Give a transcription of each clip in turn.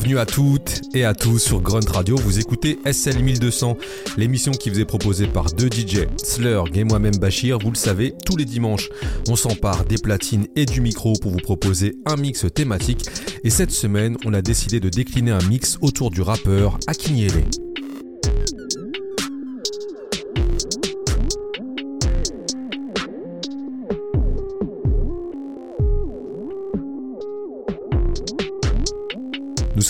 Bienvenue à toutes et à tous sur Grunt Radio. Vous écoutez SL 1200, l'émission qui vous est proposée par deux DJ, Slurg et moi-même Bachir. Vous le savez, tous les dimanches, on s'empare des platines et du micro pour vous proposer un mix thématique. Et cette semaine, on a décidé de décliner un mix autour du rappeur Akinyele.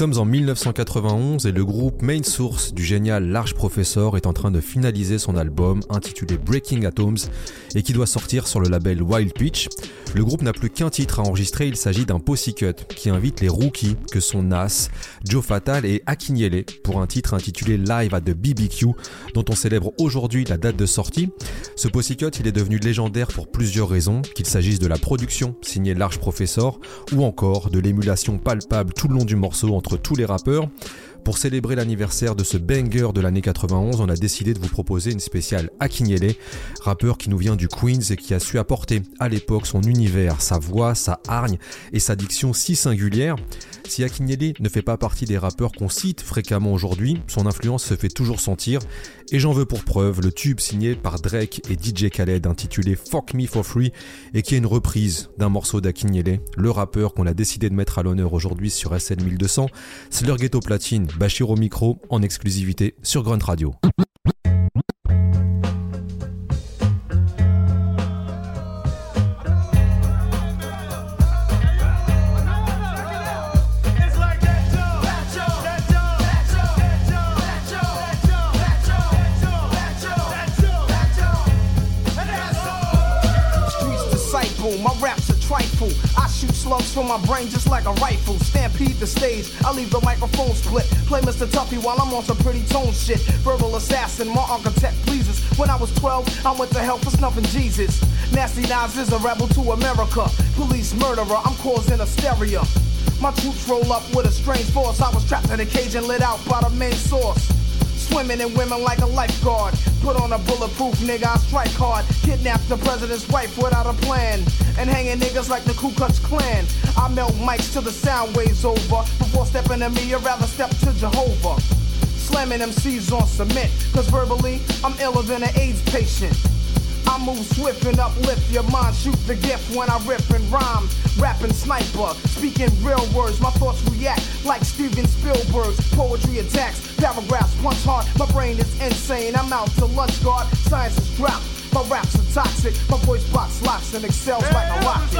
Sommes en 1991 et le groupe Main Source du génial Large Professor est en train de finaliser son album intitulé Breaking Atoms et qui doit sortir sur le label Wild Pitch. Le groupe n'a plus qu'un titre à enregistrer, il s'agit d'un cut qui invite les rookies que sont Nas, Joe Fatal et Akinyele pour un titre intitulé Live at the BBQ dont on célèbre aujourd'hui la date de sortie. Ce cut il est devenu légendaire pour plusieurs raisons, qu'il s'agisse de la production signée Large Professor ou encore de l'émulation palpable tout le long du morceau entre tous les rappeurs. Pour célébrer l'anniversaire de ce banger de l'année 91, on a décidé de vous proposer une spéciale Akinyele, rappeur qui nous vient du Queens et qui a su apporter à l'époque son univers, sa voix, sa hargne et sa diction si singulière. Si Akinyele ne fait pas partie des rappeurs qu'on cite fréquemment aujourd'hui, son influence se fait toujours sentir et j'en veux pour preuve le tube signé par Drake et DJ Khaled intitulé Fuck Me For Free et qui est une reprise d'un morceau d'Akinyele, le rappeur qu'on a décidé de mettre à l'honneur aujourd'hui sur SN 1200. C'est ghetto platine, Bachir au micro en exclusivité sur Grunt Radio. Slugs from my brain just like a rifle. Stampede the stage, I leave the microphone split. Play Mr. Tuffy while I'm on some pretty tone shit. Verbal assassin, my architect pleases. When I was 12, I went to hell for snuffing Jesus. Nasty Nas is a rebel to America. Police murderer, I'm causing hysteria. My troops roll up with a strange force. I was trapped in a cage and lit out by the main source. Swimming in women like a lifeguard. Put on a bulletproof nigga, I strike hard. Kidnap the president's wife without a plan. And hanging niggas like the Ku Klux Klan. I melt mics till the sound waves over. Before stepping to me, I'd rather step to Jehovah. Slamming MCs on cement. Cause verbally, I'm iller than an AIDS patient. I move swift and uplift your mind. Shoot the gift when I rip and rhyme. Rapping sniper, speaking real words. My thoughts react like Steven Spielberg's. Poetry attacks, paragraphs punch hard. My brain is insane. I'm out to lunch guard. Science is dropped. My raps are toxic. My voice box locks and excels like a rocket.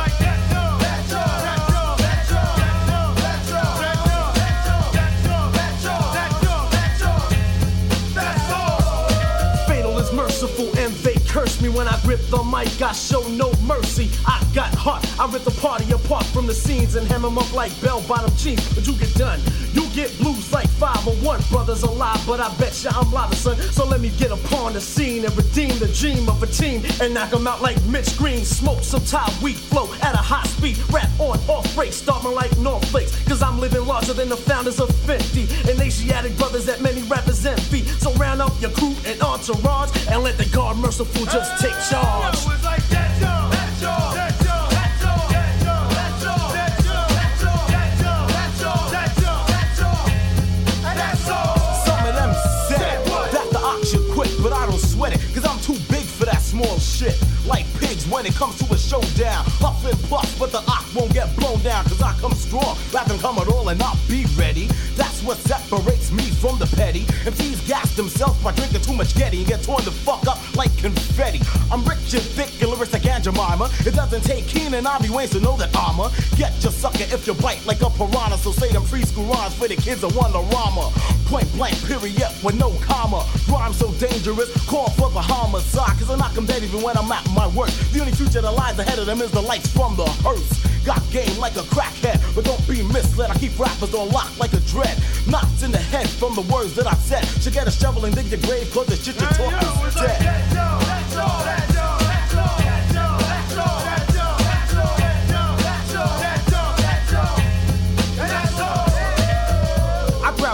Fatal is merciful and they curse me when I grip the mic, I show no mercy. I got heart, I rip the party apart from the scenes and hem them up like bell bottom jeans. But you get done, you get blues like 501. Brothers alive, but I bet ya I'm live, son. So let me get upon the scene and redeem the dream of a team and knock them out like Mitch Green. Smoke some Thai weed flow at a high speed. Rap on, off break, starting like North Flakes. Cause I'm living larger than the founders of 50 and Asiatic brothers that many rappers envy. So round up your crew and entourage and let the guard merciful just take charge. Quit, but I don't sweat it, cause I'm too big for that small shit. Like pigs when it comes to a showdown. Huff and puff, but the ox won't get blown down, cause I come strong, rather come at all and not be ready. That's what separates me from the petty. MCs gas themselves by drinking too much Getty and get torn the fuck up like confetti. I'm rich and thick and lyrics like Aunt Jemima. It doesn't take Keenen Ivory Wayans to know that I'm a get your sucker if you bite like a piranha. So say them preschool rhymes for the kids that want the rama. Point blank, period, with no comma. Rhyme so dangerous, call for the homicide. Ah, cause I knock them dead even when I'm at my work. The only future that lies ahead of them is the lights from the hearse. Got game like a crackhead, but don't be misled. I keep rappers on lock like a dread. Knots in the head from the words that I said. Should get a shovel and dig your grave, cause the shit you talk is dead.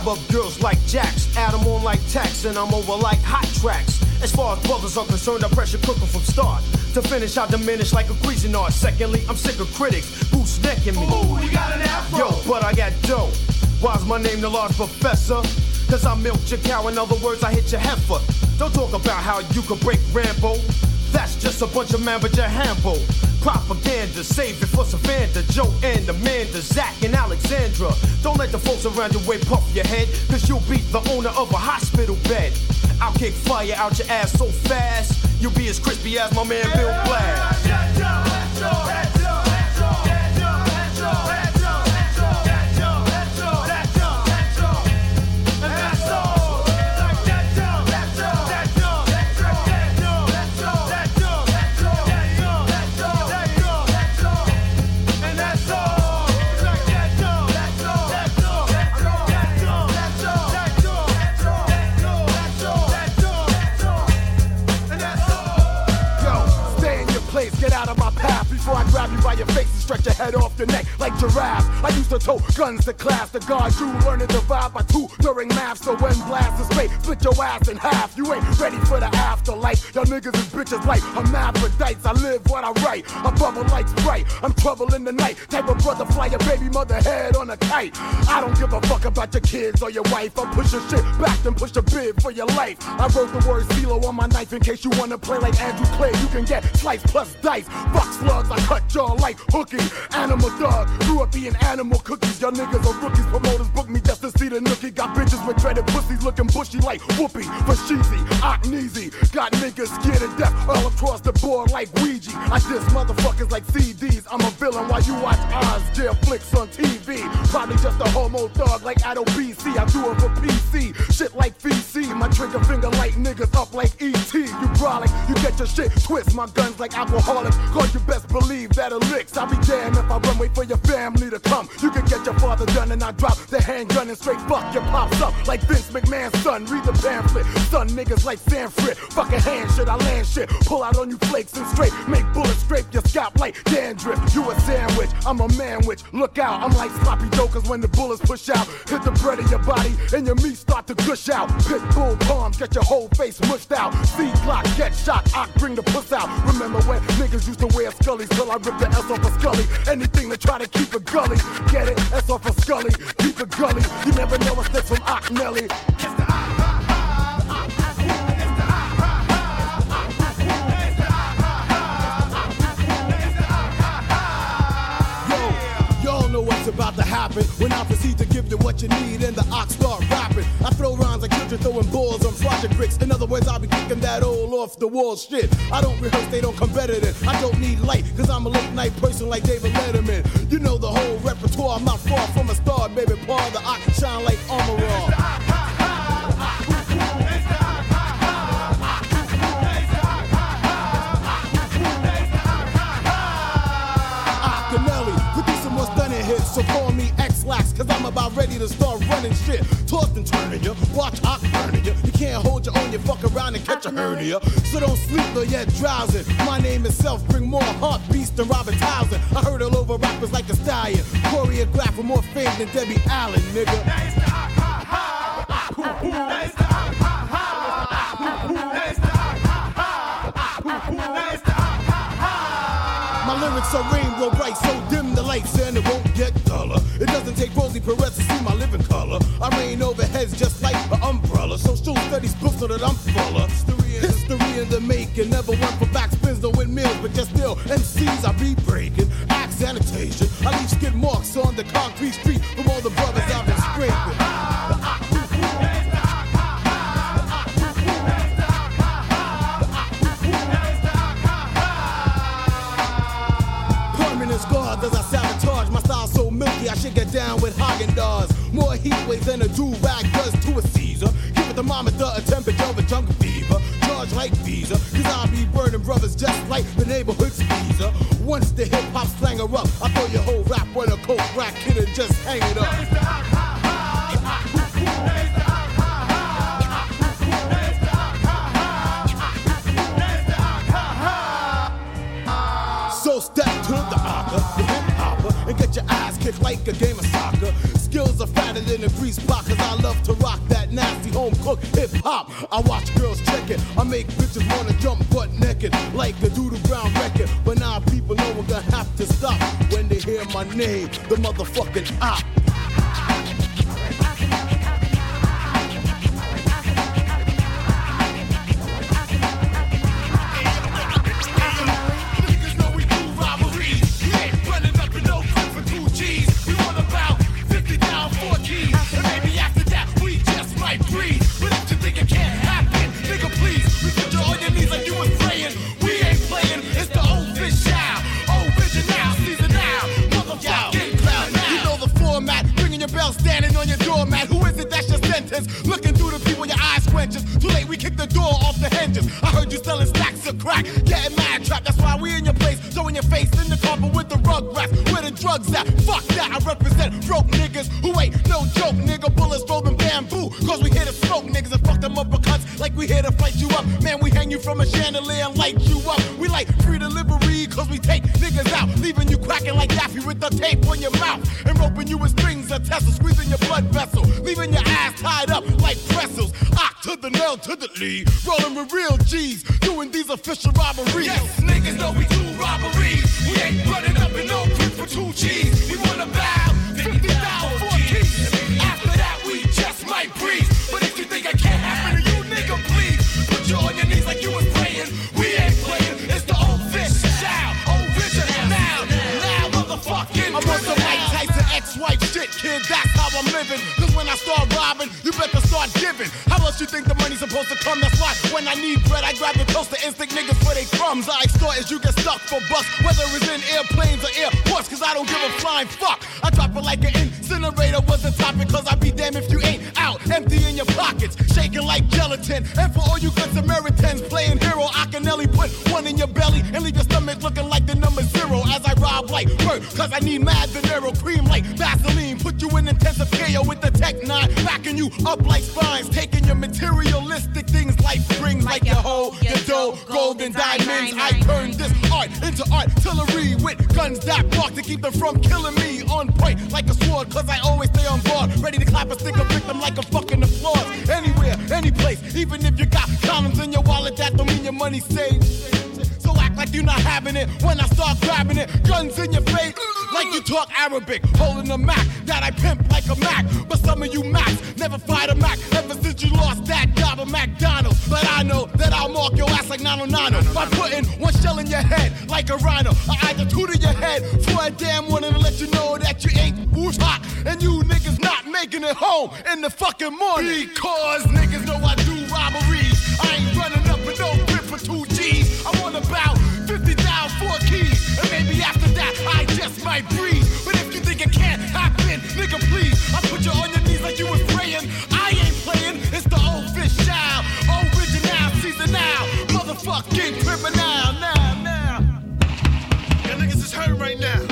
Grab up girls like Jacks, add them on like tax, and I'm over like hot tracks. As far as brothers are concerned, I pressure cook from start. To finish, I diminish like a Cuisinart. Secondly, I'm sick of critics boost necking me. Ooh, you got an afro. Yo, but I got dough. Why's my name the large professor? Cause I milked your cow, in other words, I hit your heifer. Don't talk about how you could break Rambo. That's just a bunch of man but your handful. Propaganda, save it for Savannah, Joe and Amanda, Zach and Alexandra. Don't let the folks around your way puff your head, cause you'll be the owner of a hospital bed. I'll kick fire out your ass so fast, you'll be as crispy as my man Bill get out of my Blass. stretch your head off your neck like giraffes. I used to tote guns to class to guard you, learning to vibe by two during math. So when blast is straight, split your ass in half. You ain't ready for the afterlife. Y'all niggas is bitches like hermaphrodites. I live what I write. I bubble like Sprite. I'm trouble in the night. Type of brother fly your baby mother head on a kite. I don't give a fuck about your kids or your wife. I push your shit back then push the bid for your life. I wrote the word CeeLo on my knife in case you wanna play like Andrew Clay. You can get slice plus dice. Fuck slugs, I cut jaw like hooky. Animal dog, grew up eating animal cookies. Y'all niggas are rookies. Promoters book me just to see the nookie. Got bitches with dreaded pussies looking bushy like whoopee. For Akneezy. Got niggas scared to death all across the board like Ouija. I diss motherfuckers like CDs. I'm a villain while you watch Oz jail flicks on TV. Probably just a homo thug like Addo BC. I do it for PC. Shit like VC. My trigger finger light niggas up like ET. You brolic, you get your shit twist. My guns like alcoholics. Cause you best believe that it licks. I'll be damned if I run, wait for your family to come. You can get your father done and I drop the handgun and straight fuck your pops up like Vince McMahon's son. Read the pamphlet. Son niggas like Sanford. A hand shit, I land shit. Pull out on you flakes and straight. Make bullets scrape your scalp like dandruff. You a sandwich, I'm a man which. Look out, I'm like sloppy jokers when the bullets push out. Hit the bread of your body and your meat start to gush out. Pit bull palms, get your whole face mushed out. C clock, get shot, I bring the puss out. Remember when niggas used to wear scullies till I rip the S off a scully. Anything to try to keep a gully. Get it? S off a scully, keep a gully. You never know what's next from Akinyele. About to happen when I proceed to give you what you need and the ox start rapping. I throw rhymes like children throwing balls on project bricks. In other words, I'll be kicking that old off the wall shit. I don't rehearse, they don't than. I don't need light, cause I'm a late night person like David Letterman. You know the whole repertoire, I'm not far from a star, baby. Paul the ox shine like a hernia. So don't sleep or yet drowsing. My name itself bring more heartbeats than Robert Townsend. I heard all over rappers like a stallion. Choreograph for more fame than Debbie Allen, nigga. My lyrics are rainbow bright, so dim the lights and it won't get duller. It doesn't take Rosie Perez to see my living color. I rain over heads just like an umbrella. So still studies books so that I'm fuller. Never one for backspins, no windmills, but just still MCs I be breaking. Act sanitation, I leave skid marks on the concrete street from all the brothers I've been scraping. scars as I sabotage. My style so milky, I should get down with Häagen-Dazs. More heat waves than a do rag does to a Caesar. Give the thermometer, a temperature of a jungle fever. Charge like Visa, brothers just like the neighborhood skeezer. Once the hip hop slang her up, I throw your whole rap on a coke rack, kid, and just hang it up. so step to the akka hip-hop and get your eyes kick like a game of soccer. Skills are fatter than a grease block, cause I love to rock that nasty home cook hip hop. I watch girls check it. I make bitches wanna jump butt naked like a doodle brown record. But now people know we're gonna have to stop when they hear my name, the motherfucking op. I heard you selling stacks of crack, getting mad trap. That's why we in your place, throwing your face in the carpet with the rug rats. Where the drugs at? Fuck that, I represent broke niggas who ain't no joke, nigga. Bullets rolling bamboo, cause we here to smoke niggas and fuck them uppercuts like we here to fight you up. Man, we hang you from a chandelier and light you up. We like free delivery, cause we take niggas out, leaving you cracking like Daffy with the tape on your mouth and roping you with strings of Tesla, squeezing your blood vessel, leaving your ass tied up like pretzels. Ock to the lead, rolling with real G's, doing these official robberies. Yes, niggas know we do robberies. We ain't running up in no crib for two G's. We wanna bow 50,000 for keys. After that, we just might breathe. But if you think I can't happen to you, nigga, please put you on your knees like you was praying. We ain't playing. It's the old fish, shout, original now, now, motherfucking. I'm on some Mike Tyson ex-wife shit, kid. That's how I'm living. I start robbing, you better start giving. How else you think the money's supposed to come? That's why when I need bread, I grab the toaster instinct niggas for they crumbs. I extort as you get stuck for bucks, whether it's in airplanes or airports, cause I don't give a flying fuck. I drop it like an incinerator was the topic, cause I be damned if you ain't out, empty in your pockets, shaking like gelatin. And for all you good Samaritans playing hero, I can only put one in your belly and leave your stomach looking like the number zero as I rob like bird, cause I need mad dinero, cream like Vaseline, put you in intensive with the Tech 9, backing you up like spines, taking your materialistic things life brings like your hoe, your dough, gold and diamonds. I turn this art into artillery with guns that bark to keep them from killing me on point like a sword, cause I always stay on guard, ready to clap a stick a victim like a fucking applause. Anywhere, any place, even if you got condoms in your wallet, that don't mean your money saved like you're not having it when I start grabbing it. Guns in your face, like you talk Arabic. Holding a Mac that I pimp like a Mac. But some of you Macs never fight a Mac ever since you lost that job at McDonald's. But I know that I'll mark your ass like 909 by putting one shell in your head like a rhino. I either two to your head for a damn one and let you know that you ain't who's hot and you niggas not making it home in the fucking morning. Because niggas know I do robberies. I ain't running up with no grip for two G's. I wanna bout. 50 down, four keys. And maybe after that, I just might breathe. But if you think it can't happen, nigga, please. I put you on your knees like you was praying. I ain't playing, it's the old fish style. Original, season now, motherfucking criminal. Now, now. Your niggas is hurt right now.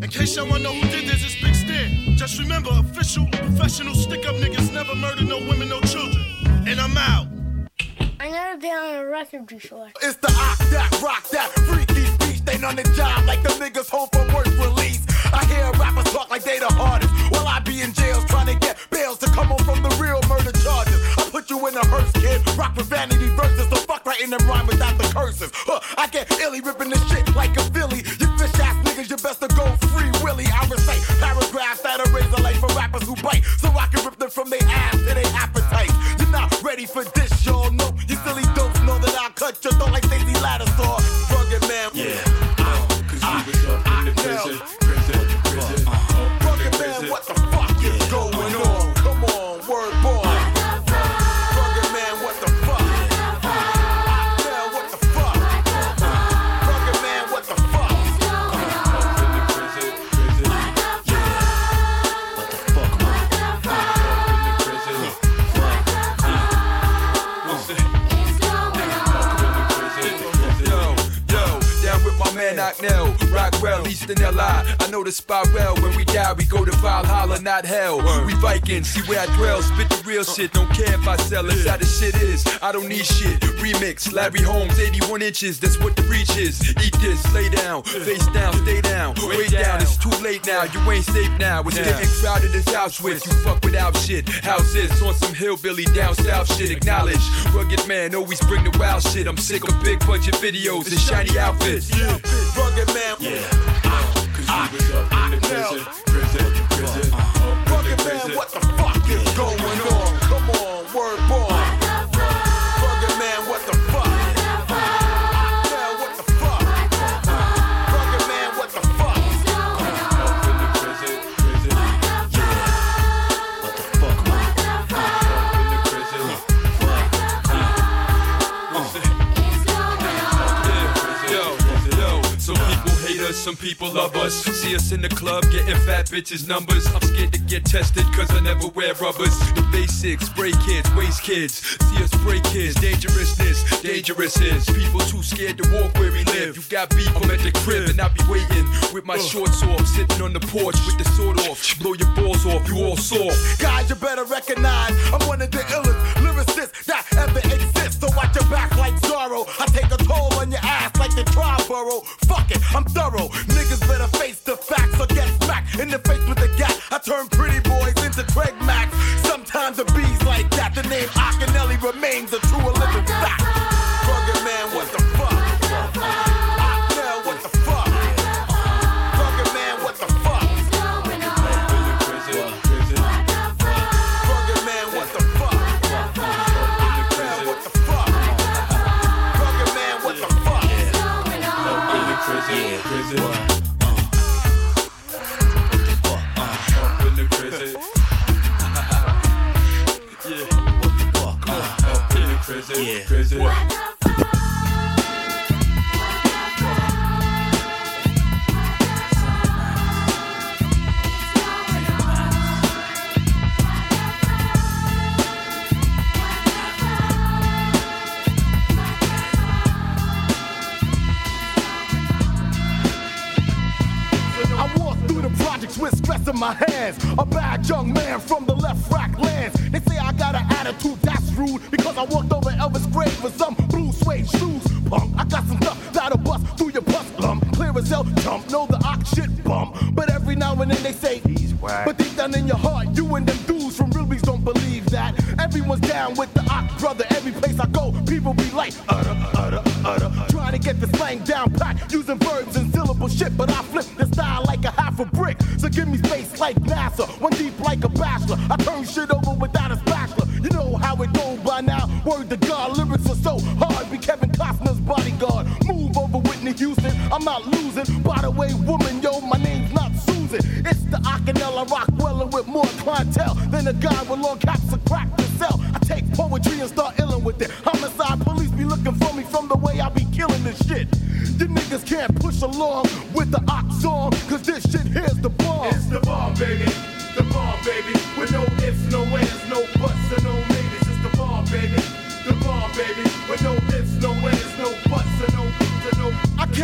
In case y'all wanna know who did this, it's Big Stan. Just remember, official, professional, stick up niggas never murder no women, no children. And I'm out. I never been on a record before. It's the ock that rock that freaky beach. They on the job like the niggas home from work release. I hear rappers talk like they the hardest. While I be in jails trying to get bails to come home from the real murder charges. I put you in a hearse, kid. Rock with vanity verses. So fuck right in the rhyme without the curses. Huh, I get illy ripping this shit like a Philly. You fish ass niggas, you best to go free willy. I recite paragraphs that are the life for rappers who bite. So I can rip them from their ass to their appetite. Not ready for this, y'all know. You silly dopes know that I'll cut your throat like Stacey Lattisaw. Rugged man. Yeah. Rugged man, what the fuck is going I know the spot well. When we die, we go to Valhalla, not hell. We Vikings, see where I dwell. Spit the real shit, don't care if I sell it. How the shit is, I don't need shit. Remix, Larry Holmes, 81 inches, that's what the reach is. Eat this, lay down, face down, stay down, way down. It's too late now, you ain't safe now. It's getting crowded as Auschwitz. You fuck without shit. Houses on some hillbilly down south shit. Acknowledge, rugged man, always bring the wild shit. I'm sick of big budget videos and shiny outfits. Yeah. Rugged man. Yeah. Rugged man, what the fuck is going on? Come on, word some people love us. See us in the club getting fat bitches numbers. I'm scared to get tested cause I never wear rubbers. The basics, break kids, waste kids. See us break kids, dangerousness, dangerous is. People too scared to walk where we live. You got beef, I'm at the crib and I'll be waiting with my shorts off. Sitting on the porch with the sword off. Blow your balls off, you all saw. Guys, you better recognize I'm one of the illest lyricists that ever exist. So watch your back. I take a toll on your ass like the Triborough. Fuck it, I'm thorough. Niggas better face the facts or get smacked in the face with a gap. I turn pretty boy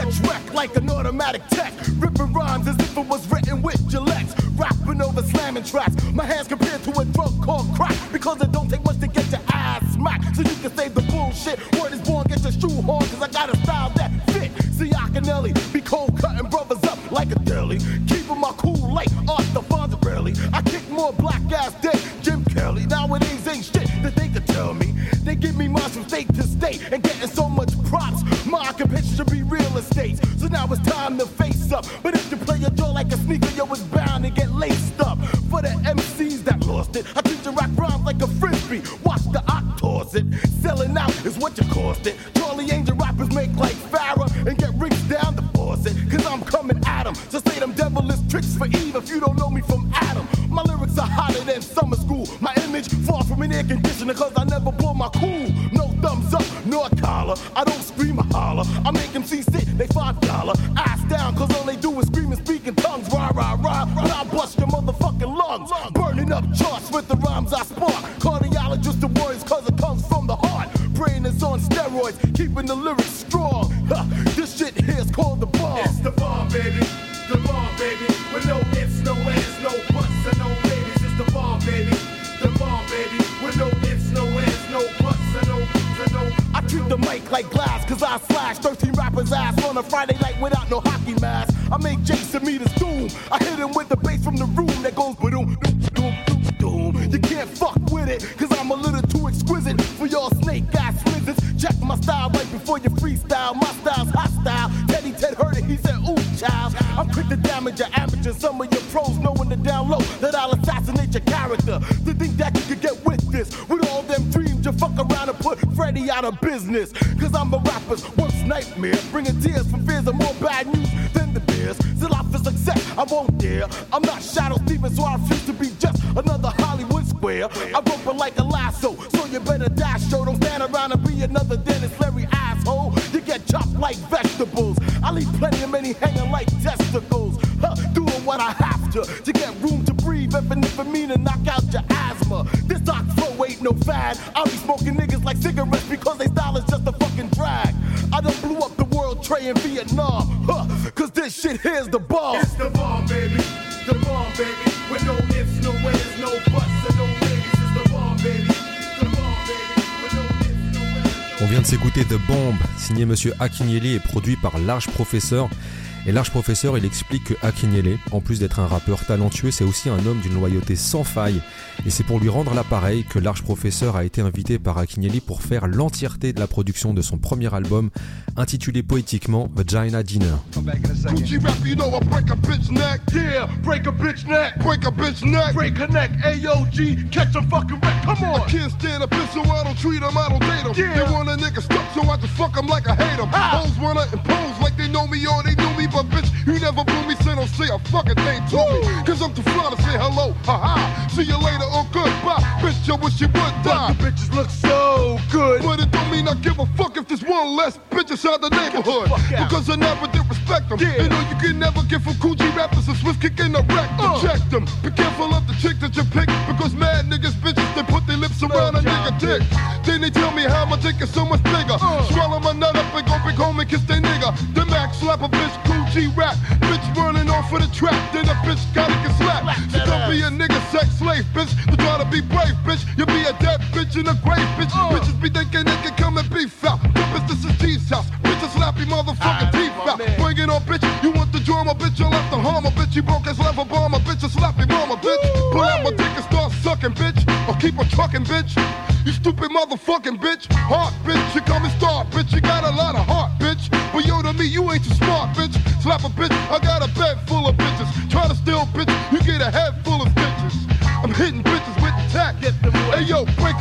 Catch wreck like an automatic tech. Ripping rhymes as if it was written with Gillette. Rapping over slamming tracks. My hands compared to a drug called crack. Because it don't take much to get your ass smacked. So you can save the bullshit. Word is born, get your shoe on. Cause I got a style that fit. See, I can Ellie be cold cutting brothers up like a deli, Keeping my cool like off the Father, really. I kick more black ass dick. Jim Kelly. Nowadays ain't shit that they could tell me. They give me my from state to state and getting so it's time to face up. But if you play your jaw like a sneaker, yo, it's bound to get laced up. For the MCs that lost it, I teach you rock rhymes like a frisbee. Watch the ock toss it. Selling out is what you cost it. Charlie Angel I won't dare. I'm not Shadow Steven, so I refuse to be just another Hollywood square. I rope it like a lasso, so you better dash. Show don't stand around and be another Dennis Larry asshole. You get chopped like vegetables. I leave plenty of many hanging like testicles. Huh, doing what I have to to get room to breathe. If and if it mean to knock out your asthma. This Oxflow ain't no fad. I be smoking niggas like cigarettes because they style is just a fucking drag. I done blew up the world tray in Vietnam. Huh, cause this shit here's the bomb. Vient de s'écouter The Bomb, signé Monsieur Akinyele et produit par Large Professeur. Et Large Professeur, il explique que Akinyele, en plus d'être un rappeur talentueux, c'est aussi un homme d'une loyauté sans faille. Et c'est pour lui rendre l'appareil que l'arche professeur a été invité par Akinelli pour faire l'entièreté de la production de son premier album, intitulé poétiquement Vagina Dinner. Or goodbye. Bitch, I wish you would die. But the bitches look so good. But it don't mean I give a fuck if there's one less bitch inside the neighborhood. out. Because I never did respect them. Yeah. You know you can never get from Coogee rappers a swift kick in the wreck. Uh. Check them. Be careful of the chick that you pick. Because mad niggas, bitches, they put their lips around a nigga dick. Then they tell me how my dick is so much bigger. Uh. Swallow my nut up and go big home and kiss they nigga. The Mac slap a bitch, Coogee rap. Bitch running off for the trap. Then a bitch gotta get slapped. So don't be a nigga sex slave, bitch. To try to be brave, bitch. You'll be a dead bitch in a grave, bitch. Uh. Bitches be thinking they can come and beef out. But bitch, this is G's house. Bitch, I slap your motherfucking teeth out. man. Bring it on, bitch. You want the drama, bitch. You left the harmer, bitch. You broke his level bomber, bitch. I slap your mama, bitch. Pull out my dick and start sucking, bitch. Or keep on trucking, bitch. You stupid motherfucking bitch. Heart, bitch.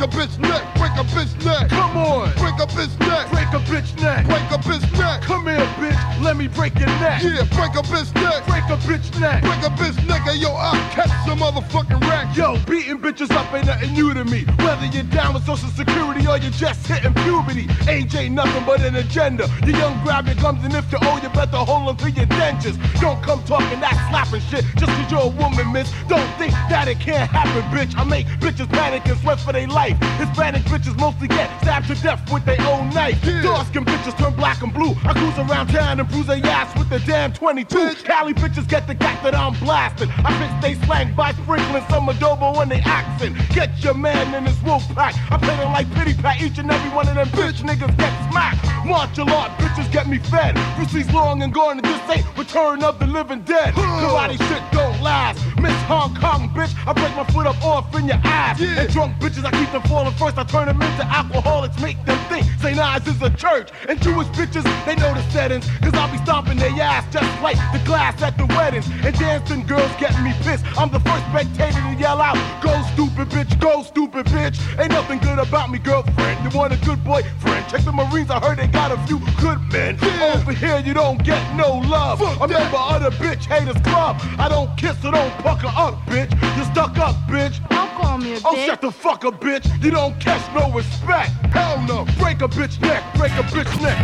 Break a bitch neck, break a bitch neck. Come on. Break a bitch neck, Break a bitch neck. break a bitch neck. Come here, bitch. Let me break your neck. Yeah, break a bitch neck, Break a bitch neck. break a bitch neck. Yo, I'll catch some motherfucking rack. Yo, beating bitches up ain't nothing new to me. Whether you're down with social security or you're just hitting puberty, age ain't nothing but an agenda. You young grab your gums and if you owe, you better hold on to your dentures. Don't come talking that slapping shit just cause you're a woman, miss. Don't think that it can't happen, bitch. I make bitches panic and sweat for their life. Hispanic bitches mostly get stabbed to death with their own knife. Yeah. Dark skin bitches turn black and blue. I cruise around town and bruise their ass with the damn 22. Bitch. Cali bitches get the gat that I'm blasting. I fix they slang by sprinkling some adobo when they accent. Get your man in his wolf pack. I play them like pity pat. Each and every one of them bitch niggas get smacked. March Martial art bitches get me fed. Brucey's long and gone and this ain't Return of the Living Dead. Karate shit don't Miss Hong Kong bitch, I break my foot up off in your ass. Yeah. And drunk bitches, I keep them falling first. I turn them into alcoholics, make them think St. Ives is a church. And Jewish bitches, they know the settings. Cause I'll be stomping their ass just like the glass at the weddings. And dancing girls getting me pissed. I'm the first spectator to yell out, Go stupid bitch, go stupid bitch. Ain't nothing good about me, girlfriend. You want a good boyfriend? Check the Marines, I heard they got a few good men. Yeah. Over here, you don't get no love. Fuck a that. member of the bitch haters club. I don't kiss, so don't pucker up, bitch. You stuck up, bitch. Don't call me a bitch. Oh, bitch. shut the fuck up, bitch. You don't catch no respect. Hell no. Break a bitch neck, break a bitch neck.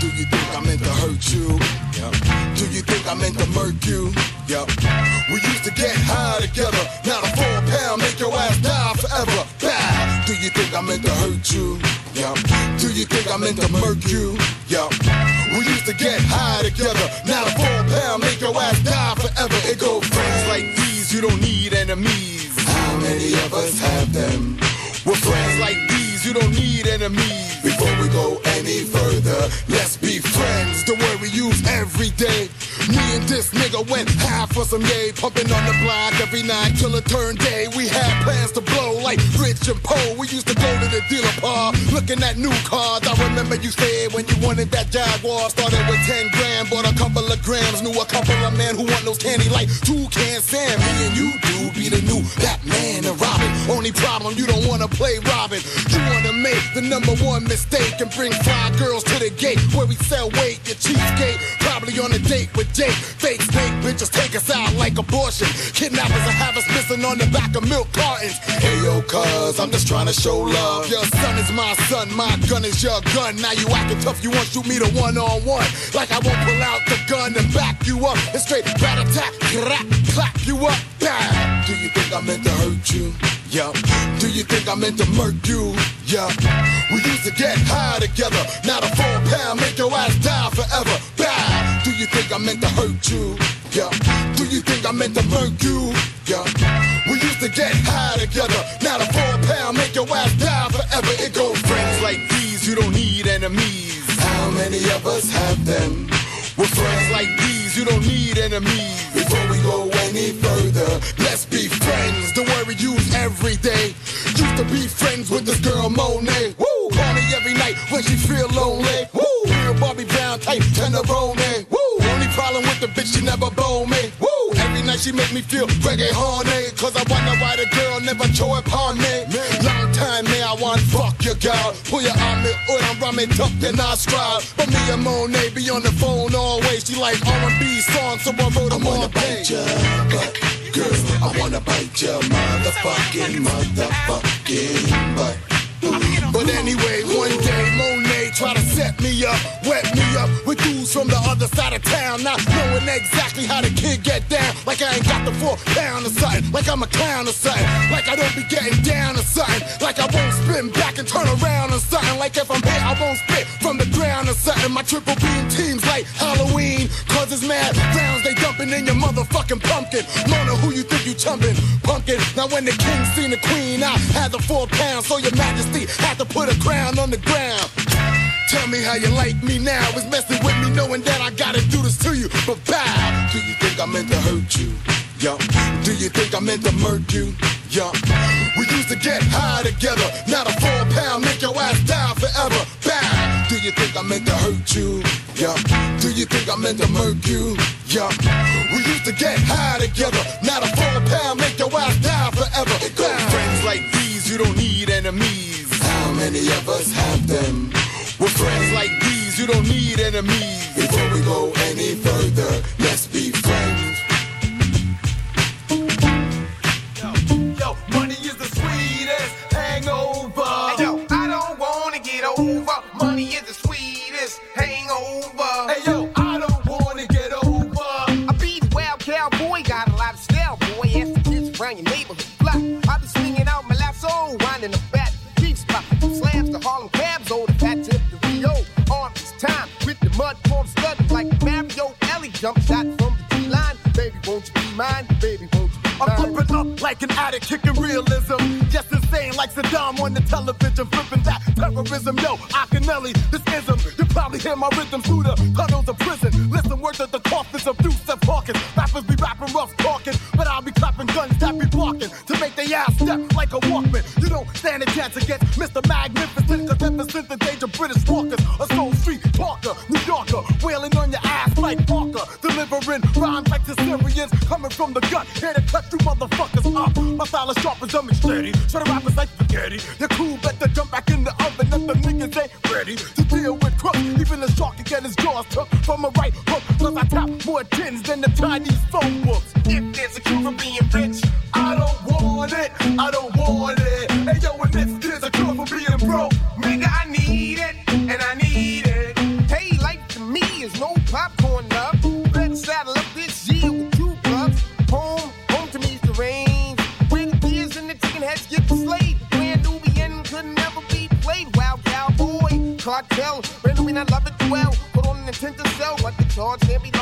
Do you think I meant to hurt you? Do you think I meant to murk you? Yep. We used to get high together. Now the four pound make your ass die forever. Bow. Do you think I meant to hurt you? Yep. Do you think I meant to murk you? Yep. We used to get high together. Us have them? With friends like these, you don't need enemies. Before we go any further, let's this nigga went high for some yay, pumping on the block every night till it turned day. We had plans to blow like Rich and Poe. We used to go to the dealer par, looking at new cars. I remember you said when you wanted that Jaguar, started with 10 grand, bought a couple of grams, knew a couple of men who want those candy like two can Sam. Me and you do be the new Batman and Robin. Only problem, you don't wanna play Robin. You wanna make the number one mistake and bring fly girls to the gate where we sell weight. Your cheapskate, probably on a date with Jake. Fake snake bitches take us out like abortion. Kidnappers will have us missing on the back of milk cartons. Hey yo, cuz, I'm just trying to show love. Your son is my son, my gun is your gun. Now you acting tough, you want shoot me to one on one. Like I won't pull out the gun and back you up. It's straight rat attack, crack, clap you up. Bam. Do you think I meant to hurt you? Yeah. Do you think I meant to murk you? Yeah. We used to get high together. Now the four pound make your ass die forever. Do you think I meant to hurt you? Yeah. Do you think I meant to murk you? Yeah. We used to get high together. Now the four pound make your ass die forever. It goes friends like these. You don't need enemies. How many of us have them? With friends like these, you don't need enemies. Before we go any further, let's be friends. The word we use every day. Used to be friends with this girl Monet. Woo! Me every night when she feel lonely. Woo! Bobby Brown type, tenderoni. Woo! Problem with the bitch, she never blow me. Woo! Every night she make me feel reggae horny. Cause I wonder why the girl never show upon me. Long time now I want fuck your girl. Pull your arm it, or I'm ramming tuck and I scribe. But me and Monet be on the phone always. She like R&B songs, so I wrote them on page. But girl, I wanna bite your motherfucking, motherfucking butt. But anyway, one day Monet try to set me up, wet me up with dudes from the other side of town, not knowing exactly how the kid get down. Like I ain't got the four pound or something, like I'm a clown or something, like I don't be getting down or something, like I won't spin back and turn around or something, like if I'm hit, I won't spit from the ground or something. My triple beam teams like Halloween, cause it's mad rounds they dumping in your motherfucking pumpkin. Mona, who you think you chumping? Pumpkin. Now when the king seen the queen, I had the four pounds, so your majesty had to put a crown on the ground. Tell me how you like me now. Is messing with me knowing that I gotta do this to you. But bow, do you think I meant to hurt you? Yeah. Do you think I meant to murk you? Yeah. We used to get high together. Now the four pound make your ass die forever. Bow. Do you think I meant to hurt you? Yeah. Do you think I meant to murk you? Yeah. We used to get high together. Now the four pound make your ass die forever. It goes friends like these, you don't need enemies. How many of us have them? Friends like these, you don't need enemies. Before we go any further, let's be mud form like Mario Elie. Jump shot from the T line. Baby, won't you be mine? Baby, won't you be mine? I'm flipping up like an addict, kicking realism. Just insane like Saddam on the television, flipping that terrorism. Yo, Akinyele, this ism. You probably hear my rhythm through the tunnels of prison. Listen, words of the coffins of Yusuf Hawkins. Rappers be rapping rough talking, but I'll be clapping guns that be barking to make their ass step like a Walkman. You don't stand a chance against Mr. Magnificent, wailing on your ass like Parker, delivering rhymes like the Syrians, coming from the gut, here to cut you motherfuckers up. My style is sharp as dumb and steady, so the rappers like spaghetti. Your crew better jump back in the oven if the niggas ain't ready to deal with crooks. Even the shark can get his jaws took from a right hook, cause I tap more tins than the Chinese phone can't be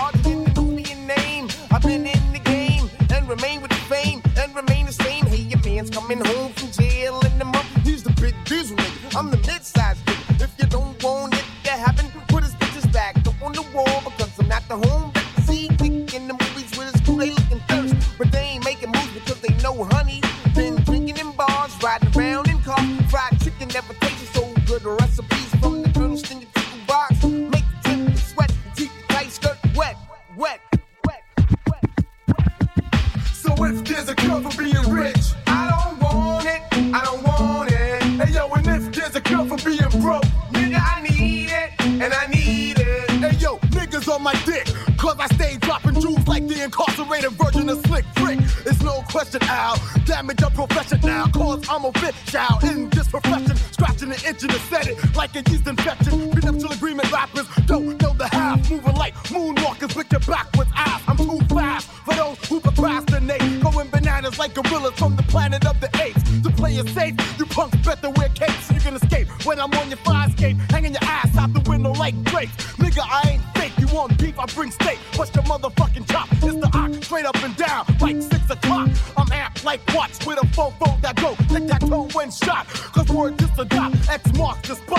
like moonwalkers with your backwards eyes. I'm too fast for those who procrastinate. Going bananas like gorillas from the planet of the apes. To play it safe. You punks better wear capes so you can escape. When I'm on your fire escape, hanging your ass out the window like grapes. Nigga, I ain't fake. You want beef? I bring steak. What's your motherfucking chop? It's the ox, straight up and down, like six o'clock. I'm amped like watch with a fofo that go. Take that toe when shot. Cause word just a dot. X marks spot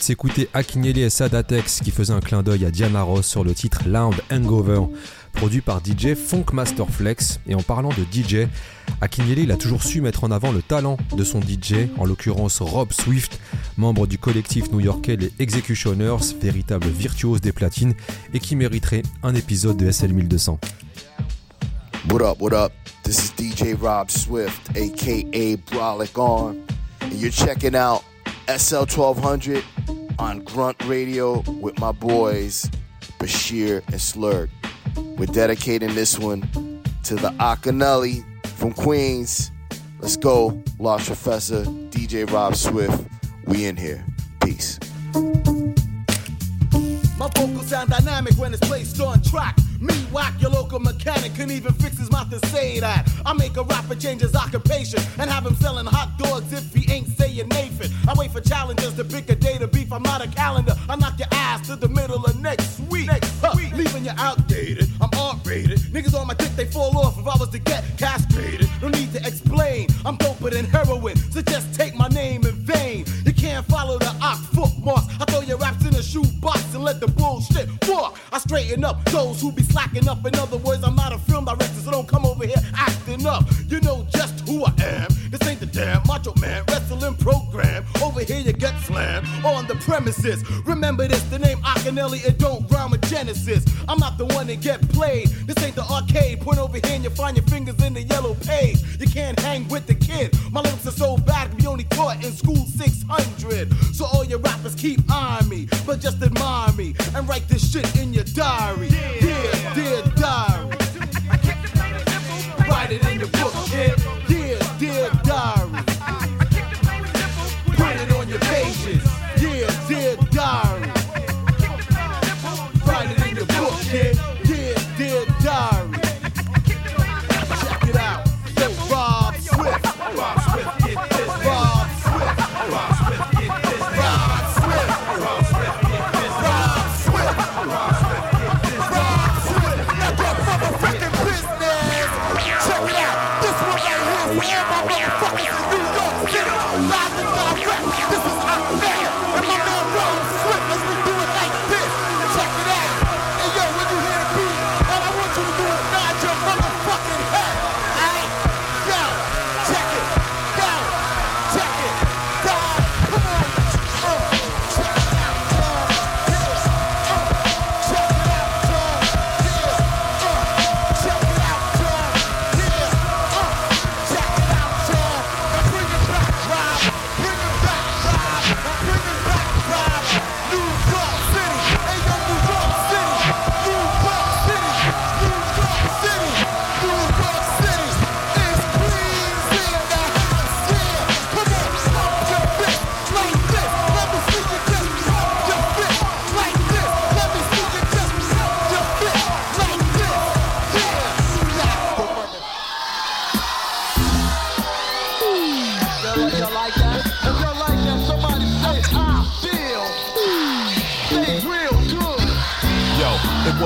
de s'écouter Akinyele et Sadatex qui faisait un clin d'œil à Diana Ross sur le titre Loud Hangover, produit par DJ Funk Master Flex. Et en parlant de DJ, Akinyele il a toujours su mettre en avant le talent de son DJ, en l'occurrence Rob Swift, membre du collectif new-yorkais les Executioners, véritable virtuose des platines et qui mériterait un épisode de SL 1200. What up, what up? This is DJ Rob Swift, aka Brolic Arm, and you're checking out SL 1200 on Grünt Radio with my boys Bachir and Slurg. We're dedicating this one to the Akinyele from Queens. Let's go, Large Professor, DJ Rob Swift. We in here. Peace. My vocals sound dynamic when it's placed on track. Me whack, your local mechanic couldn't even fix his mouth to say that. I make a rapper change his occupation and have him selling hot dogs if he ain't saying Nathan. I wait for challengers to pick a day to beef. I'm not a calendar. I knock your ass to the middle of next week. Huh, leaving you outdated. I'm R-rated. Niggas on my dick, they fall off if I was to get castrated. No need to explain. I'm doper than heroin, so just take my name in vain. You can't follow the ox a shoebox and let the bullshit walk. I straighten up those who be slacking up. In other words, I'm not a film director, so don't come over here acting up. You know macho man wrestling program. Over here you get slammed on the premises. Remember this, the name Akinyele, it don't rhyme with Genesis. I'm not the one that get played. This ain't the arcade. Point over here and you find your fingers in the yellow page. You can't hang with the kid. My lyrics are so bad, we only taught in school 600. So all your rappers keep eyeing me, but just admire me and write this shit in your diary. Yeah, dear diary.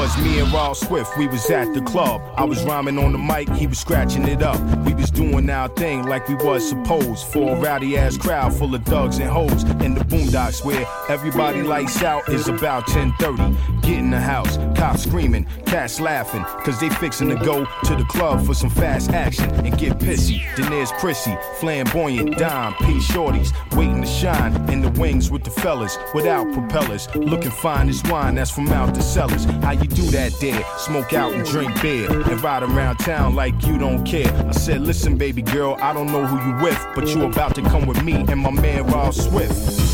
Was me and Rob Swift. We was at the club. I was rhyming on the mic, he was scratching it up. We doing our thing like we was supposed. For a rowdy ass crowd full of thugs and hoes in the boondocks where everybody lights out is about 10:30. Get in the house, cops screaming, cats laughing, cause they fixing to go to the club for some fast action and get pissy. Then there's Prissy, flamboyant, dime, P shorties, waiting to shine in the wings with the fellas without propellers, looking fine as wine that's from out the cellars. How you do that there? Smoke out and drink beer and ride around town like you don't care. I said, listen, Listen, baby girl, I don't know who you with, but you about to come with me and my man Rob Swift.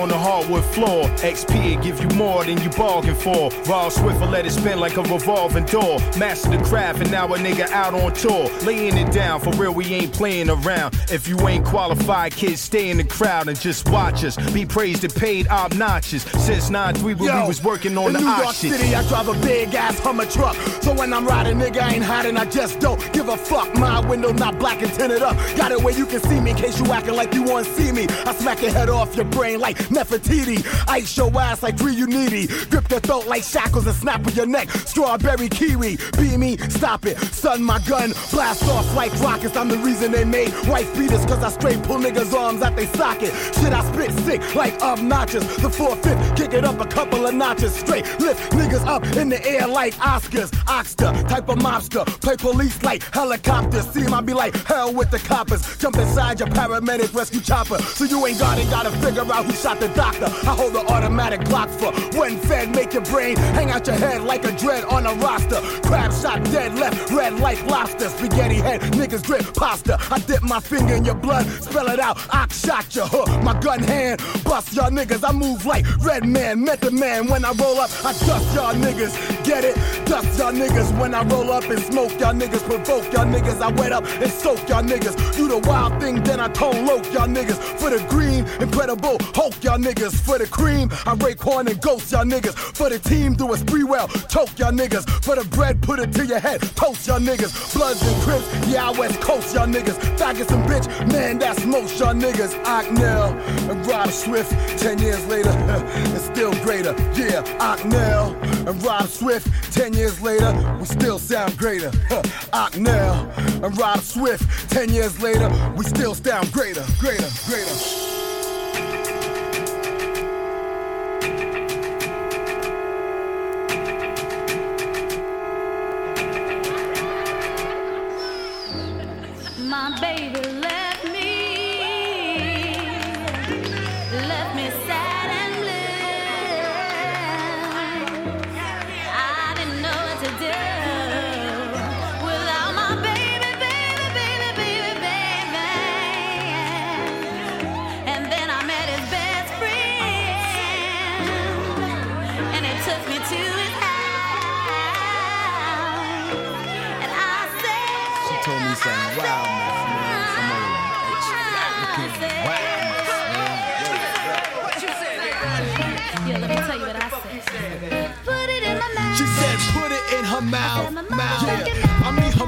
on the hardwood floor. XP give you more than you bargained for. Rob Swift let it spin like a revolving door. Master the craft and now a nigga out on tour. Laying it down, for real, we ain't playing around. If you ain't qualified, kids, stay in the crowd and just watch us. Be praised and paid obnoxious. Since 9-3 when we was working on in the New York. City, I drive a big ass Hummer truck. So when I'm riding, nigga, I ain't hiding. I just don't give a fuck. My window not black and tinted up. Got it where you can see me in case you acting like you want to see me. I smack your head off your brain like Nefertiti. Ice your ass like free unity. Grip your throat like shackles and snap with your neck. Strawberry kiwi. Be me, stop it. Son, my gun. Blast off like rockets. I'm the reason they made wife beaters. Cause I straight pull niggas' arms out they socket. Shit, I spit sick like obnoxious. The 4-5, kick it up a couple of notches. Straight lift niggas up in the air like Oscars. Oxter, type of mobster. Play police like helicopters. See him, I be like hell with the coppers. Jump inside your paramedic rescue chopper. So you ain't got it, gotta figure out who shot the doctor. I hold the automatic Glock for when fed, make your brain hang out your head like a dread on a roster. Crab shot dead left, red like lobster. Spaghetti head, niggas drip pasta. I dip my finger in your blood, spell it out. I shot your hook, my gun hand, bust y'all niggas. I move like red man, Method Man. When I roll up, I dust y'all niggas. Get it? Dust y'all niggas. When I roll up and smoke y'all niggas, provoke y'all niggas. I wet up and soak y'all niggas. Do the wild thing, then I Tone Loc y'all niggas. For the green, incredible Hulk y'all niggas. For the cream, I Raekwon and ghost y'all niggas. For the team, do a spree well, choke y'all niggas. For the bread, put it to your head, toast y'all niggas. Bloods and crips, yeah, I West Coast y'all niggas. Faggots and bitch, man, that's most y'all niggas. Akinyele and Rob Swift, 10 years later, it's still greater. Yeah, Akinyele and Rob Swift, 10 years later, we still sound greater. Akinyele and Rob Swift, 10 years later, we still sound greater, greater, greater. Her mouth. Mouth. Yeah. I mean her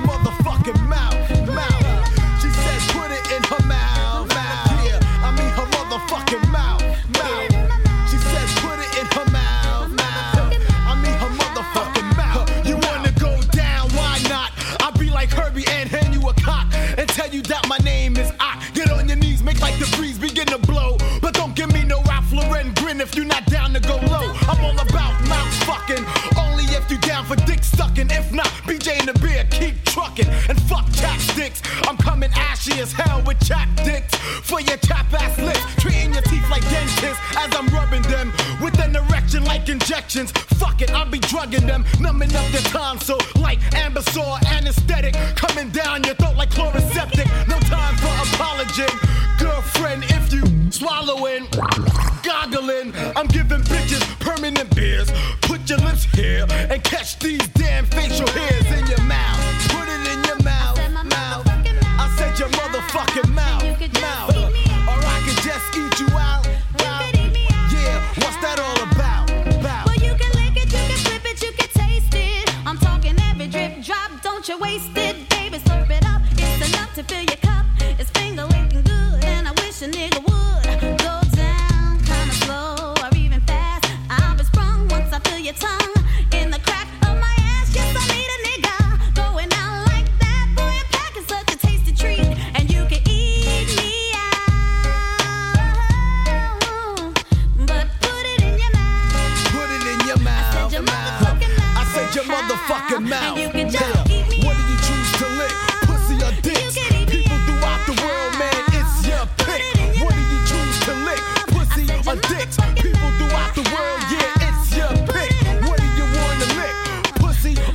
dick sucking. If not, BJ and the beer keep trucking. And fuck chapsticks. I'm coming ashy as hell with chap dicks. For your chap ass lips. Treating your teeth like dentists as I'm rubbing them. With an erection like injections. Fuck it, I'll be drugging them. Numbing up their tonsil like Anbesol anesthetic. Coming down your throat like Chloraseptic. No time for apology. Girlfriend, if you swallowing, goggling, I'm giving bitches permanent beers. Here and catch these damn facial hairs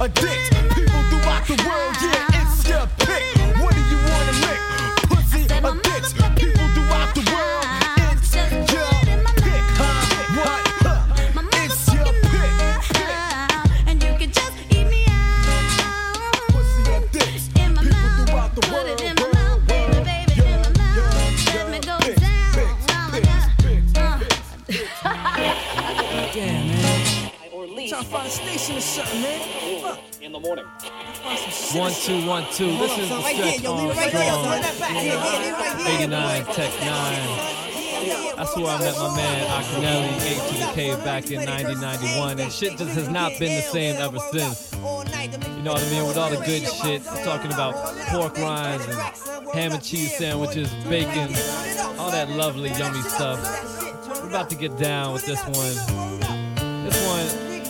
Dicks? People throughout the world, yeah, morning. One two one two. This is the Stretch Armstrong. 89 Tech 9. That's where I met my man Akinyele, 8 to the K back in 1991, and shit just has not been the same ever since. You know what I mean? With all the good shit, talking about pork rinds and ham and cheese sandwiches, bacon, all that lovely, yummy stuff. We're about to get down with this one.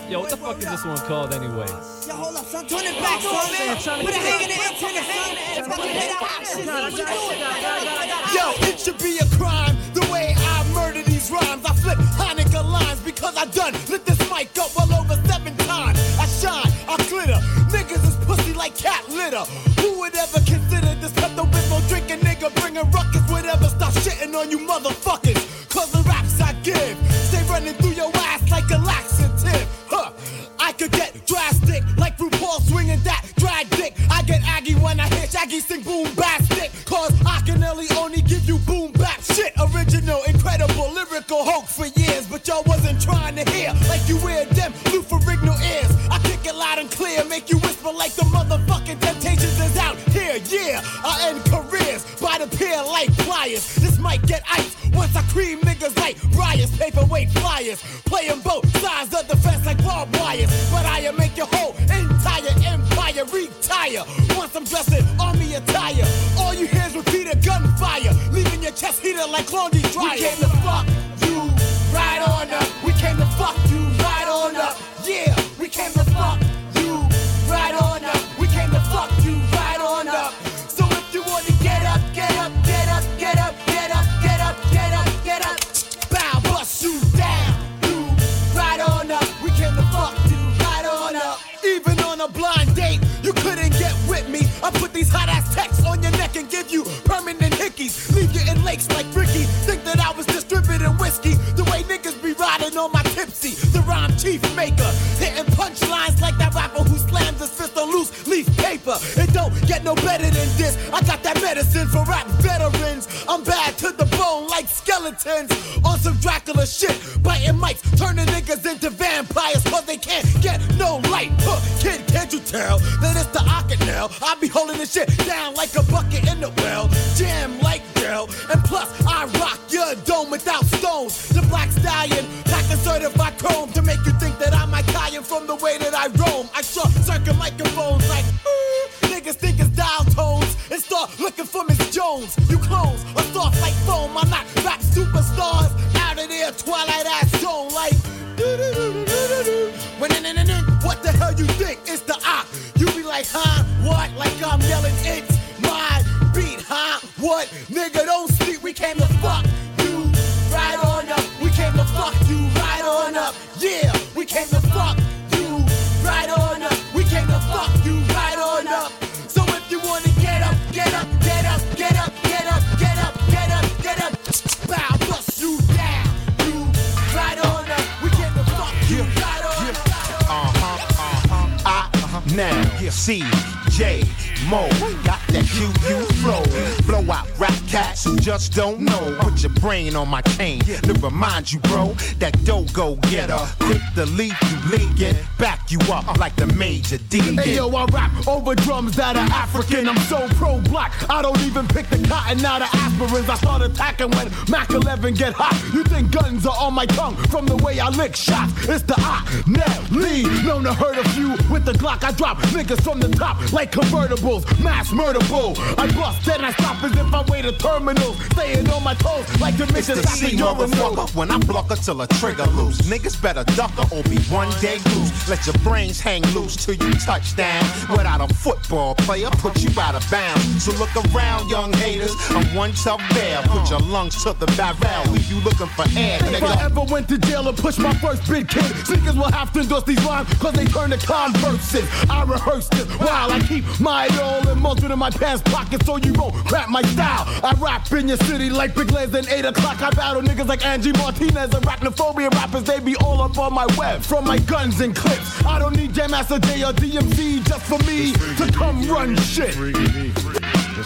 Yo, what the fuck is this one called anyway? Yo, hold up, son. Turn it back, son. Put a hang in the internet, son. The options. What you doing? Yo, it should be a crime the way I murder these rhymes. I flip Hanukkah lines because I done lit this mic up well over seven times. I shine, I glitter. Niggas is pussy like cat litter. Who would ever consider this Pepto Bismol drinking nigga bringing ruckus? Whatever, stop shitting on you motherfuckers. Cause the raps I give stay running through could get drastic like RuPaul swinging that drag dick. I get aggy when I hear Shaggy sing Boombastic. Cause I can only only give you boom bap shit. Original, incredible, lyrical hoax for years. But y'all wasn't trying to hear like you wear them Lou Ferrigno ears. I kick it loud and clear, make you whisper like the motherfucking temptations is out here. Yeah, I end pair like pliers. This might get ice once I cream niggas like Breyers, paperweight flyers. Playing both sides of the fence like barbed wires. But I make your whole entire empire retire. Once I'm dressed in army attire, all you hear is repeated gunfire, leaving your chest heated like laundry dryer. We came to fuck you right on up. We came to fuck you right on up. Yeah, we came to fuck Leave you in lakes like Ricky. Think that I was distributing whiskey. The way niggas be riding on my tipsy. The rhyme chief maker. Hitting punchlines like that rapper who slams his fist on loose leaf paper. It don't get no better than this. I got that medicine for rap veterans. I'm bad to the bone like skeletons. On some Dracula shit. Biting mics, turning niggas into vampires cause they can't get no light. Huh, kid, can't you tell that it's the Ocket now? I be holding this shit down like a bucket in the well. Jam gel. And plus, I rock your dome without stones. The black stallion, packing certified chrome to make you think that I'm Italian from the way that I roam. I short circuit microphones like, ooh, niggas think it's dial tones and start looking for Miss Jones. You clones are soft like foam. I'm not rap superstars out of there, twilight ass zone like. What the hell you think? It's the op. You be like, huh? What? Like I'm yelling, it's? What? Nigga, don't sleep. We came to fuck you right on up. We came to fuck you right on up. Yeah, we came to fuck you right on up. We came to fuck you right on up. So if you wanna get up, get up, get up, get up, get up, get up, get up, get up, bow, bust you down. You right on up. We came to fuck you right on up. Uh-huh, uh-huh. I now see J Mo got that QU flow. Blow cats who just don't know. Put your brain on my chain to remind you, bro, that don't go get getter. Quick the leave you leak it, back you up like the major D. Hey yo, I rap over drums that are African. I'm so pro black. I don't even pick the cotton out of aspirins. I start attacking when Mac 11 get hot. You think guns are on my tongue from the way I lick shots? It's the I Nelly. Known to hurt a few with the Glock. I drop niggas from the top like convertibles. Mass murderable. I bust then I stop as if I wait a terminal. Staying on my toes like the It's mission the C motherfucker when I block her till a trigger loose. Niggas better duck her or be one day loose. Let your brains hang loose till you touchdown. Without a football player, put you out of bounds. So look around, young haters. I'm one tough bear. Put your lungs to the barrel. Leave you looking for air, If I ever went to jail and pushed my first big kid, sneakers will have to endorse these rhymes cause they turn to converses. I rehearse this while I keep my all in multi in my pants pocket so you won't crap my style. I in your city like Big Lens and 8 o'clock. I battle niggas like Angie Martinez. And arachnophobia rappers, they be all up on my web. From my guns and clips. I don't need Jam Master Jay or DMC just for me to come run shit. Every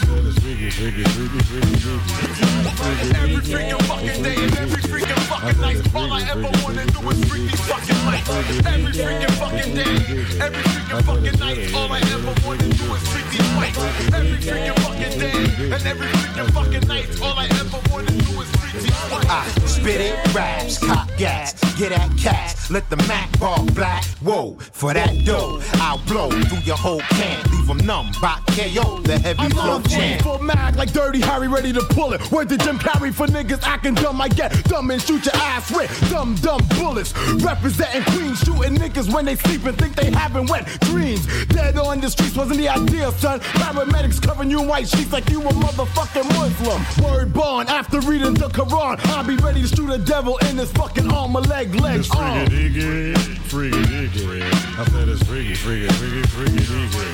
freaking fucking day and every freaking fucking night, all I ever wanna do is freaky fucking life. Every freaking fucking day, every freaking fucking night, all I ever wanna do is freaky fight. Every freaking fucking day and every freaking fucking night, all I ever wanna do is freaky. I spit it, raps, cop gas, get at cats, let the Mac ball black. Whoa, for that dough, I'll blow through your whole can, leave them numb, rock KO, the heavy I'm flow jam. full mag like Dirty Harry, ready to pull it. Where to Jim Carrey for niggas acting dumb. I get dumb and shoot your ass with dumb, dumb bullets. Representing Queens, shooting niggas when they sleep and think they having wet dreams. Dead on the streets wasn't the idea, son. Paramedics covering you in white sheets like you a motherfucking Muslim. Word born after reading the Quran. I'll be ready to shoot a devil in his fucking arm, a leg, leg, arm. freaky diggy, freaky diggy. I said it's freaky, freaky, freaky, freaky diggy.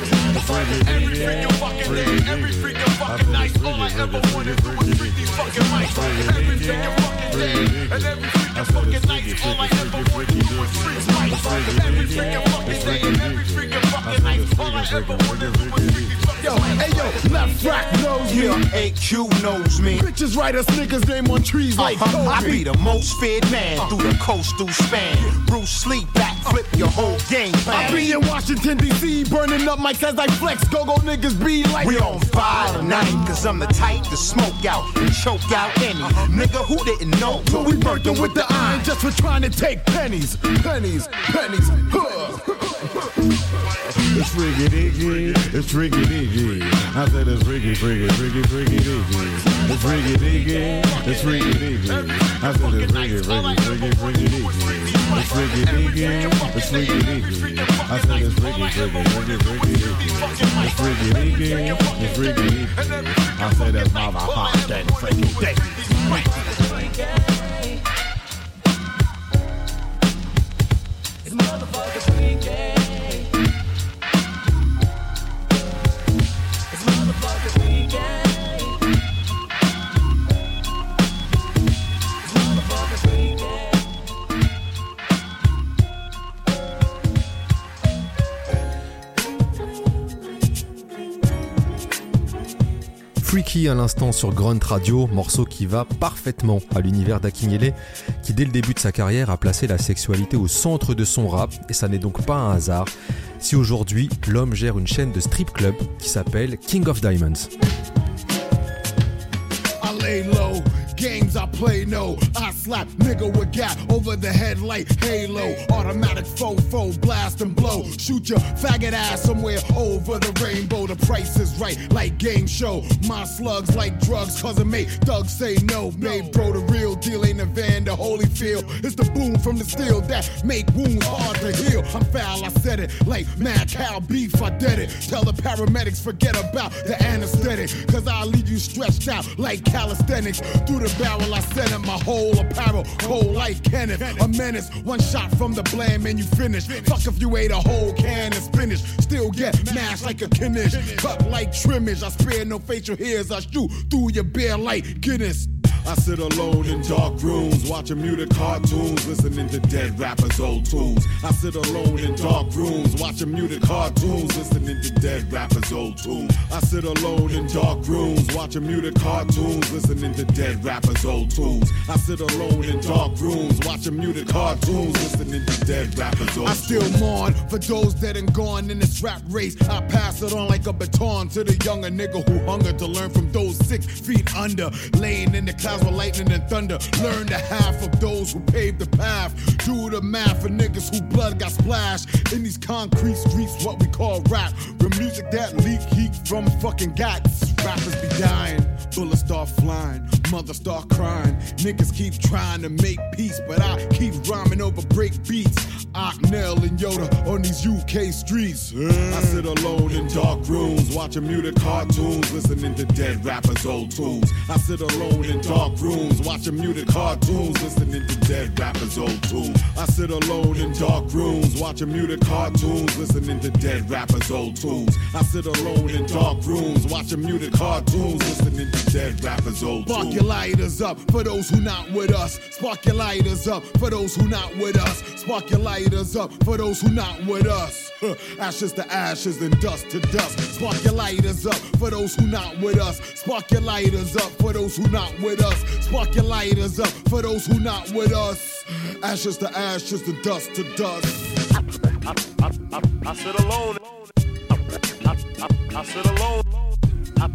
Freaky diggy, Every freaking fucking day, every freaking fucking night, all I ever wanna do is freaky fucking life. Every freaking fucking day and every freaking fucking night, all I ever wanna do is freaky. Every freaking fucking day and every freaking fucking night, all I ever wanna do is freaky fucking Yo, hey yo, left rack knows me. AQ knows me. Bitches write us niggas name on trees like Uh-huh. I be the most feared man through the coastal span. Bruce Lee backflip your whole game plan. I be in Washington, D.C., burning up mics as I flex. Go go niggas be like. We on fire tonight, cause I'm the type to smoke out and choke out any nigga who didn't know. So we burnt them with the iron just for trying to take pennies, pennies, pennies. It's freaky diggy, it's freaky diggy. I said it's freaky, freaky, freaky, freaky diggy. It's freaky diggy, it's freaky diggy. I said it's freaky, freaky, freaky, freaky diggy. It's freaky diggy, it's freaky diggy. I said it's freaky, freaky, freaky, freaky diggy. It's freaky diggy, it's freaky diggy. I said it's motherfucking freaky diggy. It's motherfucking freaky. Freaky à l'instant sur Grunt Radio, morceau qui va parfaitement à l'univers d'Akinyele, qui dès le début de sa carrière a placé la sexualité au centre de son rap, et ça n'est donc pas un hasard si aujourd'hui l'homme gère une chaîne de strip club qui s'appelle King of Diamonds. Games I play, no. I slap nigga with gap over the head like Halo. Automatic fofo, blast and blow. Shoot your faggot ass somewhere over the rainbow. The price is right, like game show. My slugs like drugs, cause it make thugs say no. Made bro, the real deal ain't a van, the holy feel. It's the boom from the steel that make wounds hard to heal. I'm foul, I said it. Like mad cow beef, I did it. Tell the paramedics, forget about the anesthetic. Cause I'll leave you stretched out like calisthenics. Through the barrel, I sent it my whole apparel. Cold like Kenneth. A menace, one shot from the blame and you finish. Fuck if you ate a whole can of spinach. Still get mashed like a knish. Cut like trimmage. I spare no facial hairs. I shoot through your beer like Guinness. I sit alone in dark rooms, watching muted cartoons, listening to dead rappers' old tunes. I sit alone in dark rooms, watching muted cartoons, listening to dead rappers' old tunes. I sit alone in dark rooms, watching muted cartoons, listening to dead rappers' old tunes. I sit alone in dark rooms, watching muted cartoons, listening to dead rappers' old tunes. I still mourn for those that and gone in this rap race. I pass it on like a baton to the younger nigga who hunger to learn from those six feet under. Laying in the clouds with lightning and thunder. Learn the half of those who paved the path. Do the math for niggas who blood got splashed in these concrete streets, what we call rap. The music that leak heat from fucking gats. Rappers be dying, bullets start flying, mothers start crying. Niggas keep trying to make peace, but I keep rhyming over break beats. Ocknell and Yoda on these UK streets. I sit alone in dark rooms, watching muted cartoons, listening to dead rappers' old tunes. I sit alone in dark rooms, watching muted cartoons, listening to dead rappers' old tunes. I sit alone in dark rooms, watching muted cartoons, listening to dead rappers' old tunes. I sit alone in dark rooms, watching muted cartoons, listening to dead rappers' old Spark your lighters up for those who not with us. Spark your lighters up for those who not with us. Spark your lighters up for those who not with us. ashes to ashes and dust to dust. Spark your lighters up for those who not with us. Spark your lighters up for those who not with us. Spark your lighters up for those who not with us. Ashes to ashes to dust to dust. I, I, I, I sit alone. I, I, I sit alone. I,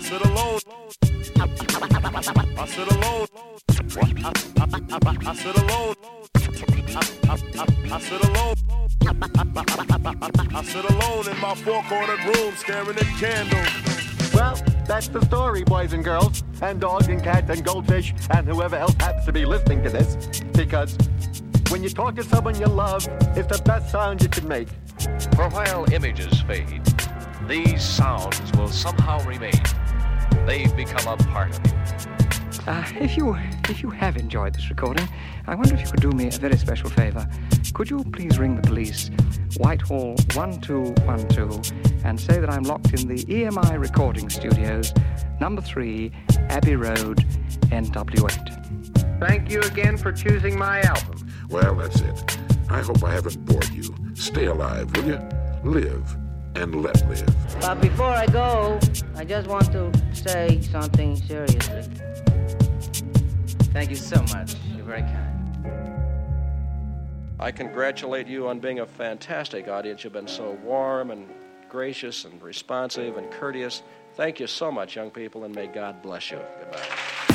sit alone. I, sit alone. I sit alone. I sit alone in my four-cornered room staring at candles. Well, that's the story, boys and girls, and dogs and cats and goldfish, and whoever else happens to be listening to this. Because when you talk to someone you love, it's the best sound you can make. For while images fade, these sounds will somehow remain. They've become a part of you. Uh, if you if you have enjoyed this recording, I wonder if you could do me a very special favor. Could you please ring the police, Whitehall 1212, and say that I'm locked in the EMI recording studios, number 3, Abbey Road, NW8. Thank you again for choosing my album. Well, that's it. I hope I haven't bored you. Stay alive, will you? Live and let live. But before I go, I just want to say something seriously. Thank you so much. You're very kind. I congratulate you on being a fantastic audience. You've been so warm and gracious and responsive and courteous. Thank you so much, young people, and may God bless you. Goodbye.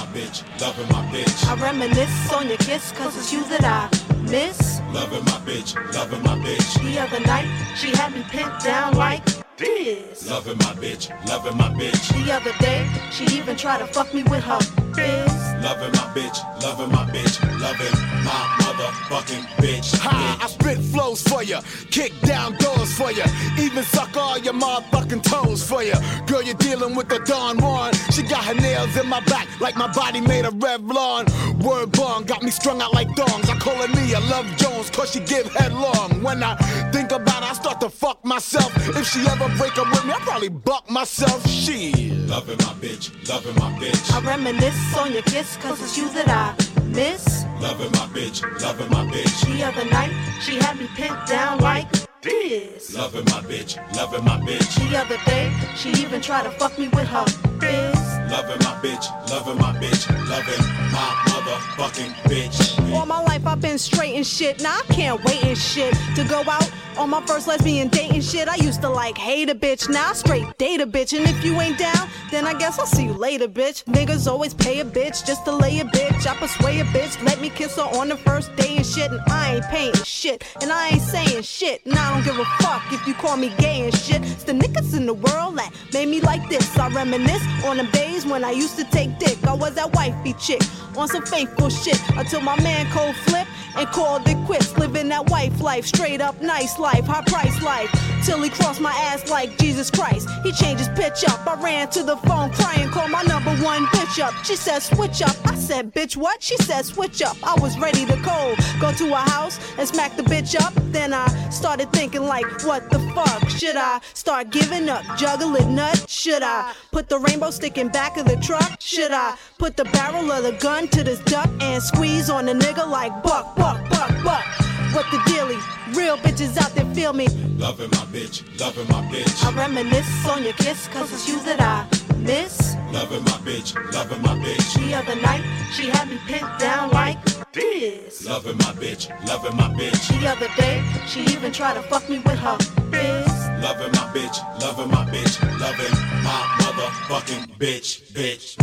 My bitch, loving my bitch. I reminisce on your kiss, cause it's you that I miss. Loving my bitch, loving my bitch. The other night, she had me pinned down like this. Loving my bitch, loving my bitch. The other day, she even tried to fuck me with her biz. Loving my bitch, loving my bitch, loving my motherfucking bitch. Ha! I spit flows for you, kick down doors for you, even suck all your motherfucking toes for you. Girl, you're dealing with the Don Juan. She got her nails in my back like my body made of Revlon. Word bong got me strung out like dongs. I call her Nia Love Jones, cause she give headlong. When I think about it, I start to fuck myself. If she ever break up with me, I probably buck myself. She. Loving my bitch, loving my bitch. I reminisce on your kiss, cause it's you that I miss. Loving my bitch, loving my bitch. The other night, she had me pinned down like this. Loving my bitch, loving my bitch. The other day, she even tried to fuck me with her biz. Loving my bitch, loving my bitch, loving my motherfucking bitch. All my life I've been straight and shit. Now I can't wait and shit to go out on my first lesbian date and shit. I used to like hate a bitch. Now I straight date a bitch. And if you ain't down, then I guess I'll see you later, bitch. Niggas always pay a bitch just to lay a bitch. I persuade a bitch, let me kiss her on the first day and shit. And I ain't paying shit. And I ain't saying shit. And I don't give a fuck if you call me gay and shit. It's the niggas in the world that made me like this. I reminisce on the days when I used to take dick. I was that wifey chick on some faithful shit until my man cold flip and called it quits. Living that wife life, straight up nice life, high price life. Till he crossed my ass like Jesus Christ. He changed his pitch up. I ran to the phone crying, called my number one bitch up. She said switch up. I said bitch what? She said switch up. I was ready to cold. Go to her house and smack the bitch up. Then I started thinking like, what the fuck? Should I start giving up? Juggle it nut? Should I put the rainbow stick in back of the truck? Should I put the barrel of the gun to this duck and squeeze on the nigga like buck, buck, buck, buck? What the dealie? Real bitches out there feel me. Loving my bitch, loving my bitch. I reminisce on your kiss, cause it's you that I miss. Loving my bitch, loving my bitch. The other night, she had me pinned down like this. Loving my bitch, loving my bitch. The other day, she even tried to fuck me with her biz. Loving my bitch, loving my bitch, loving my motherfucking bitch, bitch.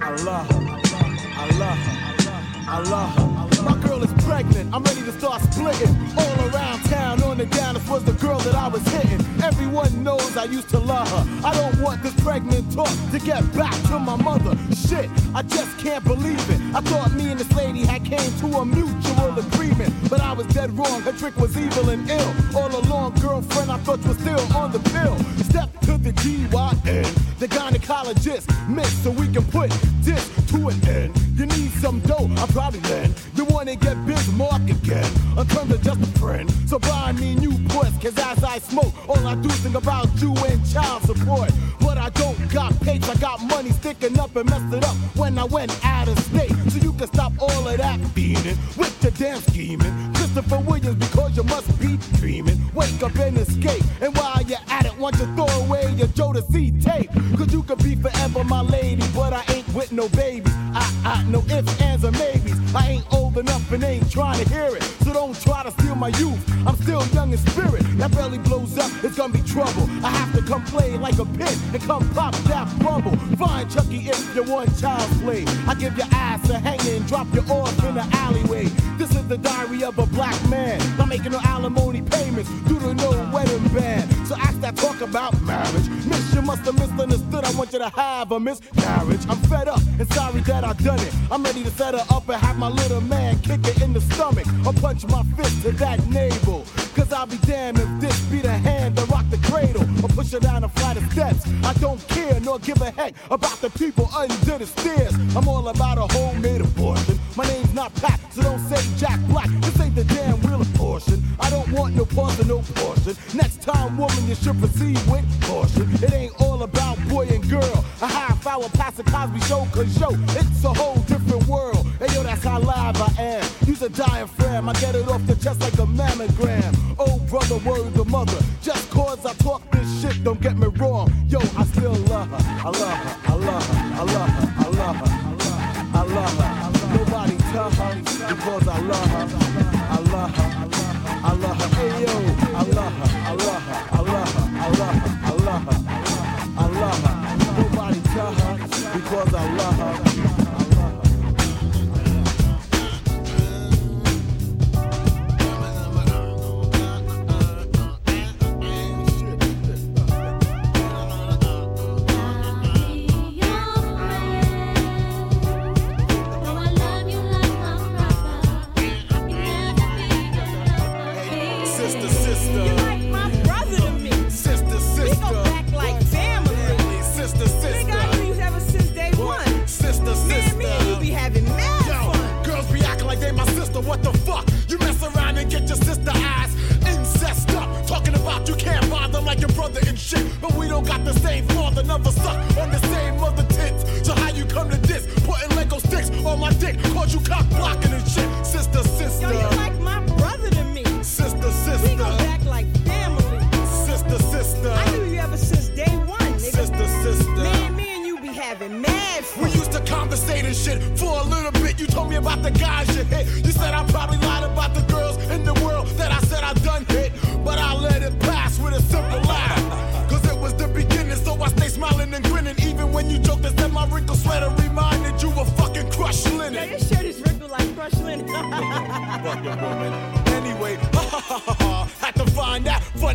I love her. I love her. I love her. My is pregnant. I'm ready to start splitting. All around town, on the down, was the girl that I was hitting. Everyone knows I used to love her. I don't want this pregnant talk to get back to my mother. Shit, I just can't believe it. I thought me and this lady had came to a mutual agreement, but I was dead wrong. Her trick was evil and ill. All along, girlfriend I thought was still on the pill. Step to the GYN, the gynecologist, miss, so we can put this to an end. You need some dough, I probably lend. You wanna get Bismarck again, in terms of just a friend. So buy me new puss, cause as I smoke, all I do think about you and child support. But I don't got papes, I got money sticking up and messed it up when I went out of state. So you can stop all of that fiending with your damn scheming. Christopher Williams, because you must be dreaming. Wake up and escape, and while you're at it, want you throw away your Jodeci tape. Cause you could be forever my lady, but I ain't with no babies. I, I, no ifs, ands, or maybes. I ain't old enough and ain't trying to hear it. So don't try to steal my youth. I'm still young in spirit. That belly blows up, it's gonna be trouble. I have to come play like a pin and come pop that rumble. Find Chucky if you want child play. I give your ass a hanging, drop you off in the alleyway. This is the diary of a black man. Not making no alimony payments due to no wedding band. So ask that talk about marriage. Miss, you must have misunderstood. I want you to have a miscarriage. I'm fed up and sorry that I done it. I'm ready to set her up and have my little man kick her in the stomach or punch my fist to that navel. Cause I'll be damned if this be the hand that rock the cradle or push her down a flight of steps. I don't care nor give a heck about the people under the stairs. I'm all about a homemade abortion. My name's not Pat, so don't say Jack Black. This ain't don't no portion. Next time, woman, you should proceed with caution. It ain't all about boy and girl. A half hour past the Cosby show, cause yo, it's a whole different world. Hey yo, that's how live I am. Use a diaphragm, I get it off the chest like a mammogram. Oh brother, word the mother. Just cause I talk this shit, don't get me wrong. Yo, I still love her. I love her. I love her. I love her. I love her. I love her. Nobody tell her because I love her. I love her. I because I love her. Brother and shit. But we don't got the same father, never suck on the same mother tits. So how you come to this? Putting Lego sticks on my dick, cause you cock blocking and shit. Sister, sister. Yo, you like my brother to me. Sister, sister. We go back like family. Sister, sister. I knew you ever since day one, nigga. Sister, sister. Me and me and you be having mad fun. We used to conversate and shit for a little bit. You told me about the guys you hit. You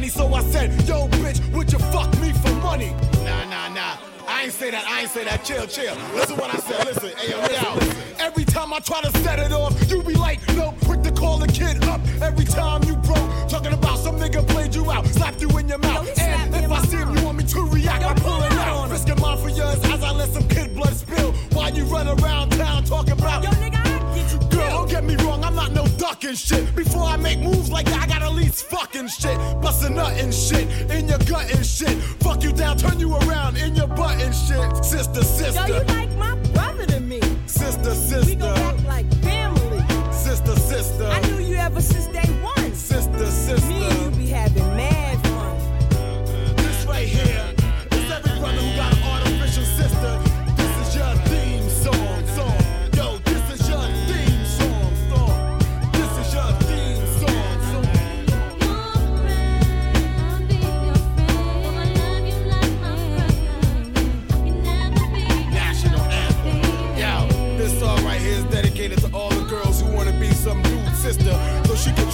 funny, so I said, Yo, bitch, would you fuck me for money? Nah, nah, nah. I ain't say that, I ain't say that. Chill, chill. Listen what I said. Listen, hey, yo, yo. Every time I try to set it off, you be like, no, quick to call the kid up. Every time you broke, talking about some nigga played you out, slapped you in your mouth. and if I see him, you want me to react, I pull it out. Risking mine for yours as I let some kid blood spill. While you run around town talking about, yo, get me wrong, I'm not no ducking shit. Before I make moves like that, I got at least fucking shit. Bust a nut and shit, in your gut and shit. Fuck you down, turn you around, in your butt and shit. Sister, sister. Yo, you like my brother to me. Sister, sister. We go back like family. Sister, sister. I knew you ever since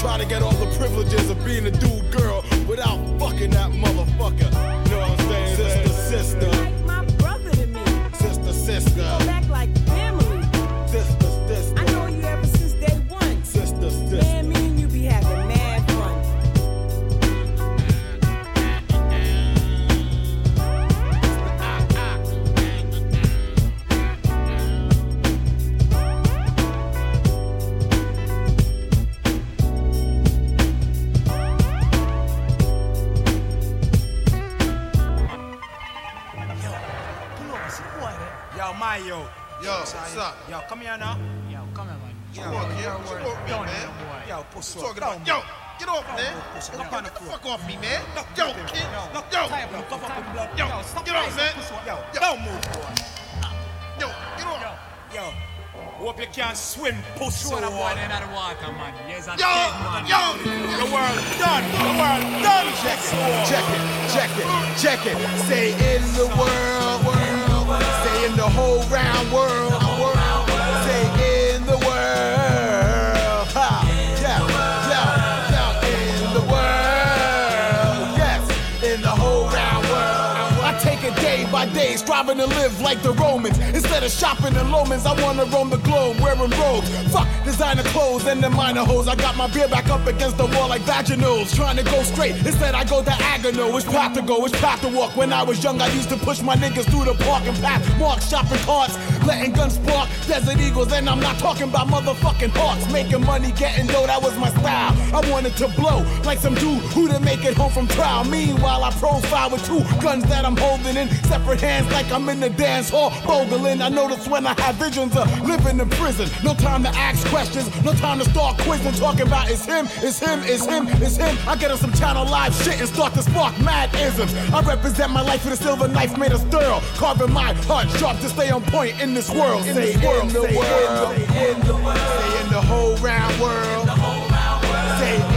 try to get all the privileges of being a dude girl. without fucking that motherfucker. You know what I'm saying? Sister, sister. Like my brother to me. Sister, sister. Go back like Yo, Yo, what's up? Yo, come here now. Yo, come here, man. Yo, what you what you want me, Down man? here, boy. Yo, push Talking down, about, yo, boy. get off, Down, man. boy, push Get down. the Down, fuck off me, man. Yo, Yo, yo, kid. yo, Yo, tie up, cover up the blood. yo, Yo, stop get off, rising, man. push up. Yo, Yo. don't move, boy. Yo, get off. Yo, hope you can swim, pussy. Show the boy in the water, man. Yes, I'm Yo, dead, man. yo. The world done. The world done. Check it, check it, check it, check it. Say in the world, world. The whole round world, striving to live like the Romans. Instead of shopping in Loehmann's, I wanna roam the globe wearing robes. Fuck designer clothes and the minor hoes. I got my beer back up against the wall like vaginals. Trying to go straight, instead I go diagonal. Which path to go, which path to walk. When I was young, I used to push my niggas through the parking path. Mark shopping carts, letting guns spark. Desert Eagles, and I'm not talking about motherfucking hawks. Making money, getting dough, that was my style. I wanted to blow like some dude who didn't make it home from trial. Meanwhile, I profile with two guns that I'm holding in separate hands like I'm in the dance hall. Bogling, I notice when I have visions of living in prison. No time to ask questions, no time to start quizzing. Talking about it's him, it's him, it's him, it's him. I get on some channel live shit and start to spark mad isms. I represent my life with a silver knife made of steel, carving my heart sharp to stay on point in this world. In this world, in the world, in the world, in the whole round world. Say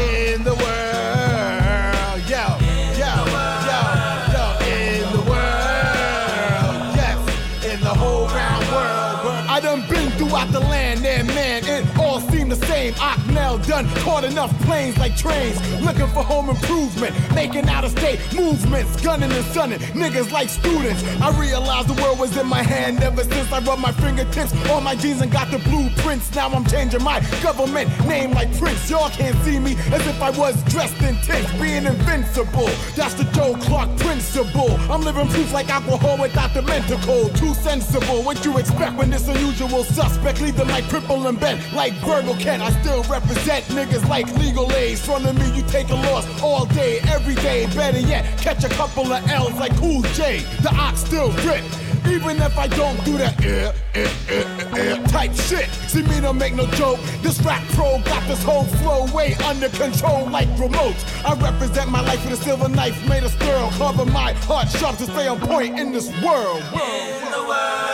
done caught enough planes like trains, looking for home improvement, making out of state movements, gunning and sunning, niggas like students. I realized the world was in my hand ever since I rubbed my fingertips on my jeans and got the blueprints. Now I'm changing my government name like Prince. Y'all can't see me as if I was dressed in tints, being invincible. That's the Joe Clark principle. I'm living proof like alcohol without the mental. Too sensible. What you expect when this unusual suspect leave them like cripple and bent like Virgil Kent? I still represent niggas like legal aids. Front of me, you take a loss all day, every day. Better yet, catch a couple of L's like Cool J. The ox still rip. Even if I don't do that eh, eh, eh, eh, eh, type shit. See me don't make no joke. This rap pro got this whole flow way under control like remotes. I represent my life with a silver knife made of steel. Cover my heart sharp to stay on point in this world. In the world,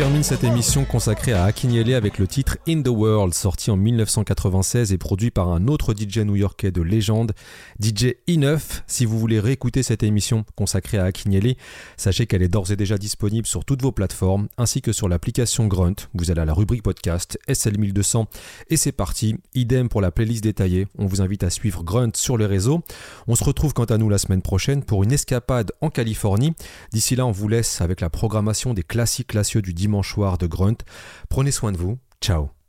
termine cette émission consacrée à Akinyele avec le titre In the World, sorti en 1996 et produit par un autre DJ new-yorkais de légende, DJ E9. Si vous voulez réécouter cette émission consacrée à Akinyele, sachez qu'elle est d'ores et déjà disponible sur toutes vos plateformes, ainsi que sur l'application Grunt. Vous allez à la rubrique podcast SL1200 et c'est parti. Idem pour la playlist détaillée. On vous invite à suivre Grunt sur les réseaux. On se retrouve quant à nous la semaine prochaine pour une escapade en Californie. D'ici là, on vous laisse avec la programmation des classiques classieux du dimanche de Grunt. Prenez soin de vous. Ciao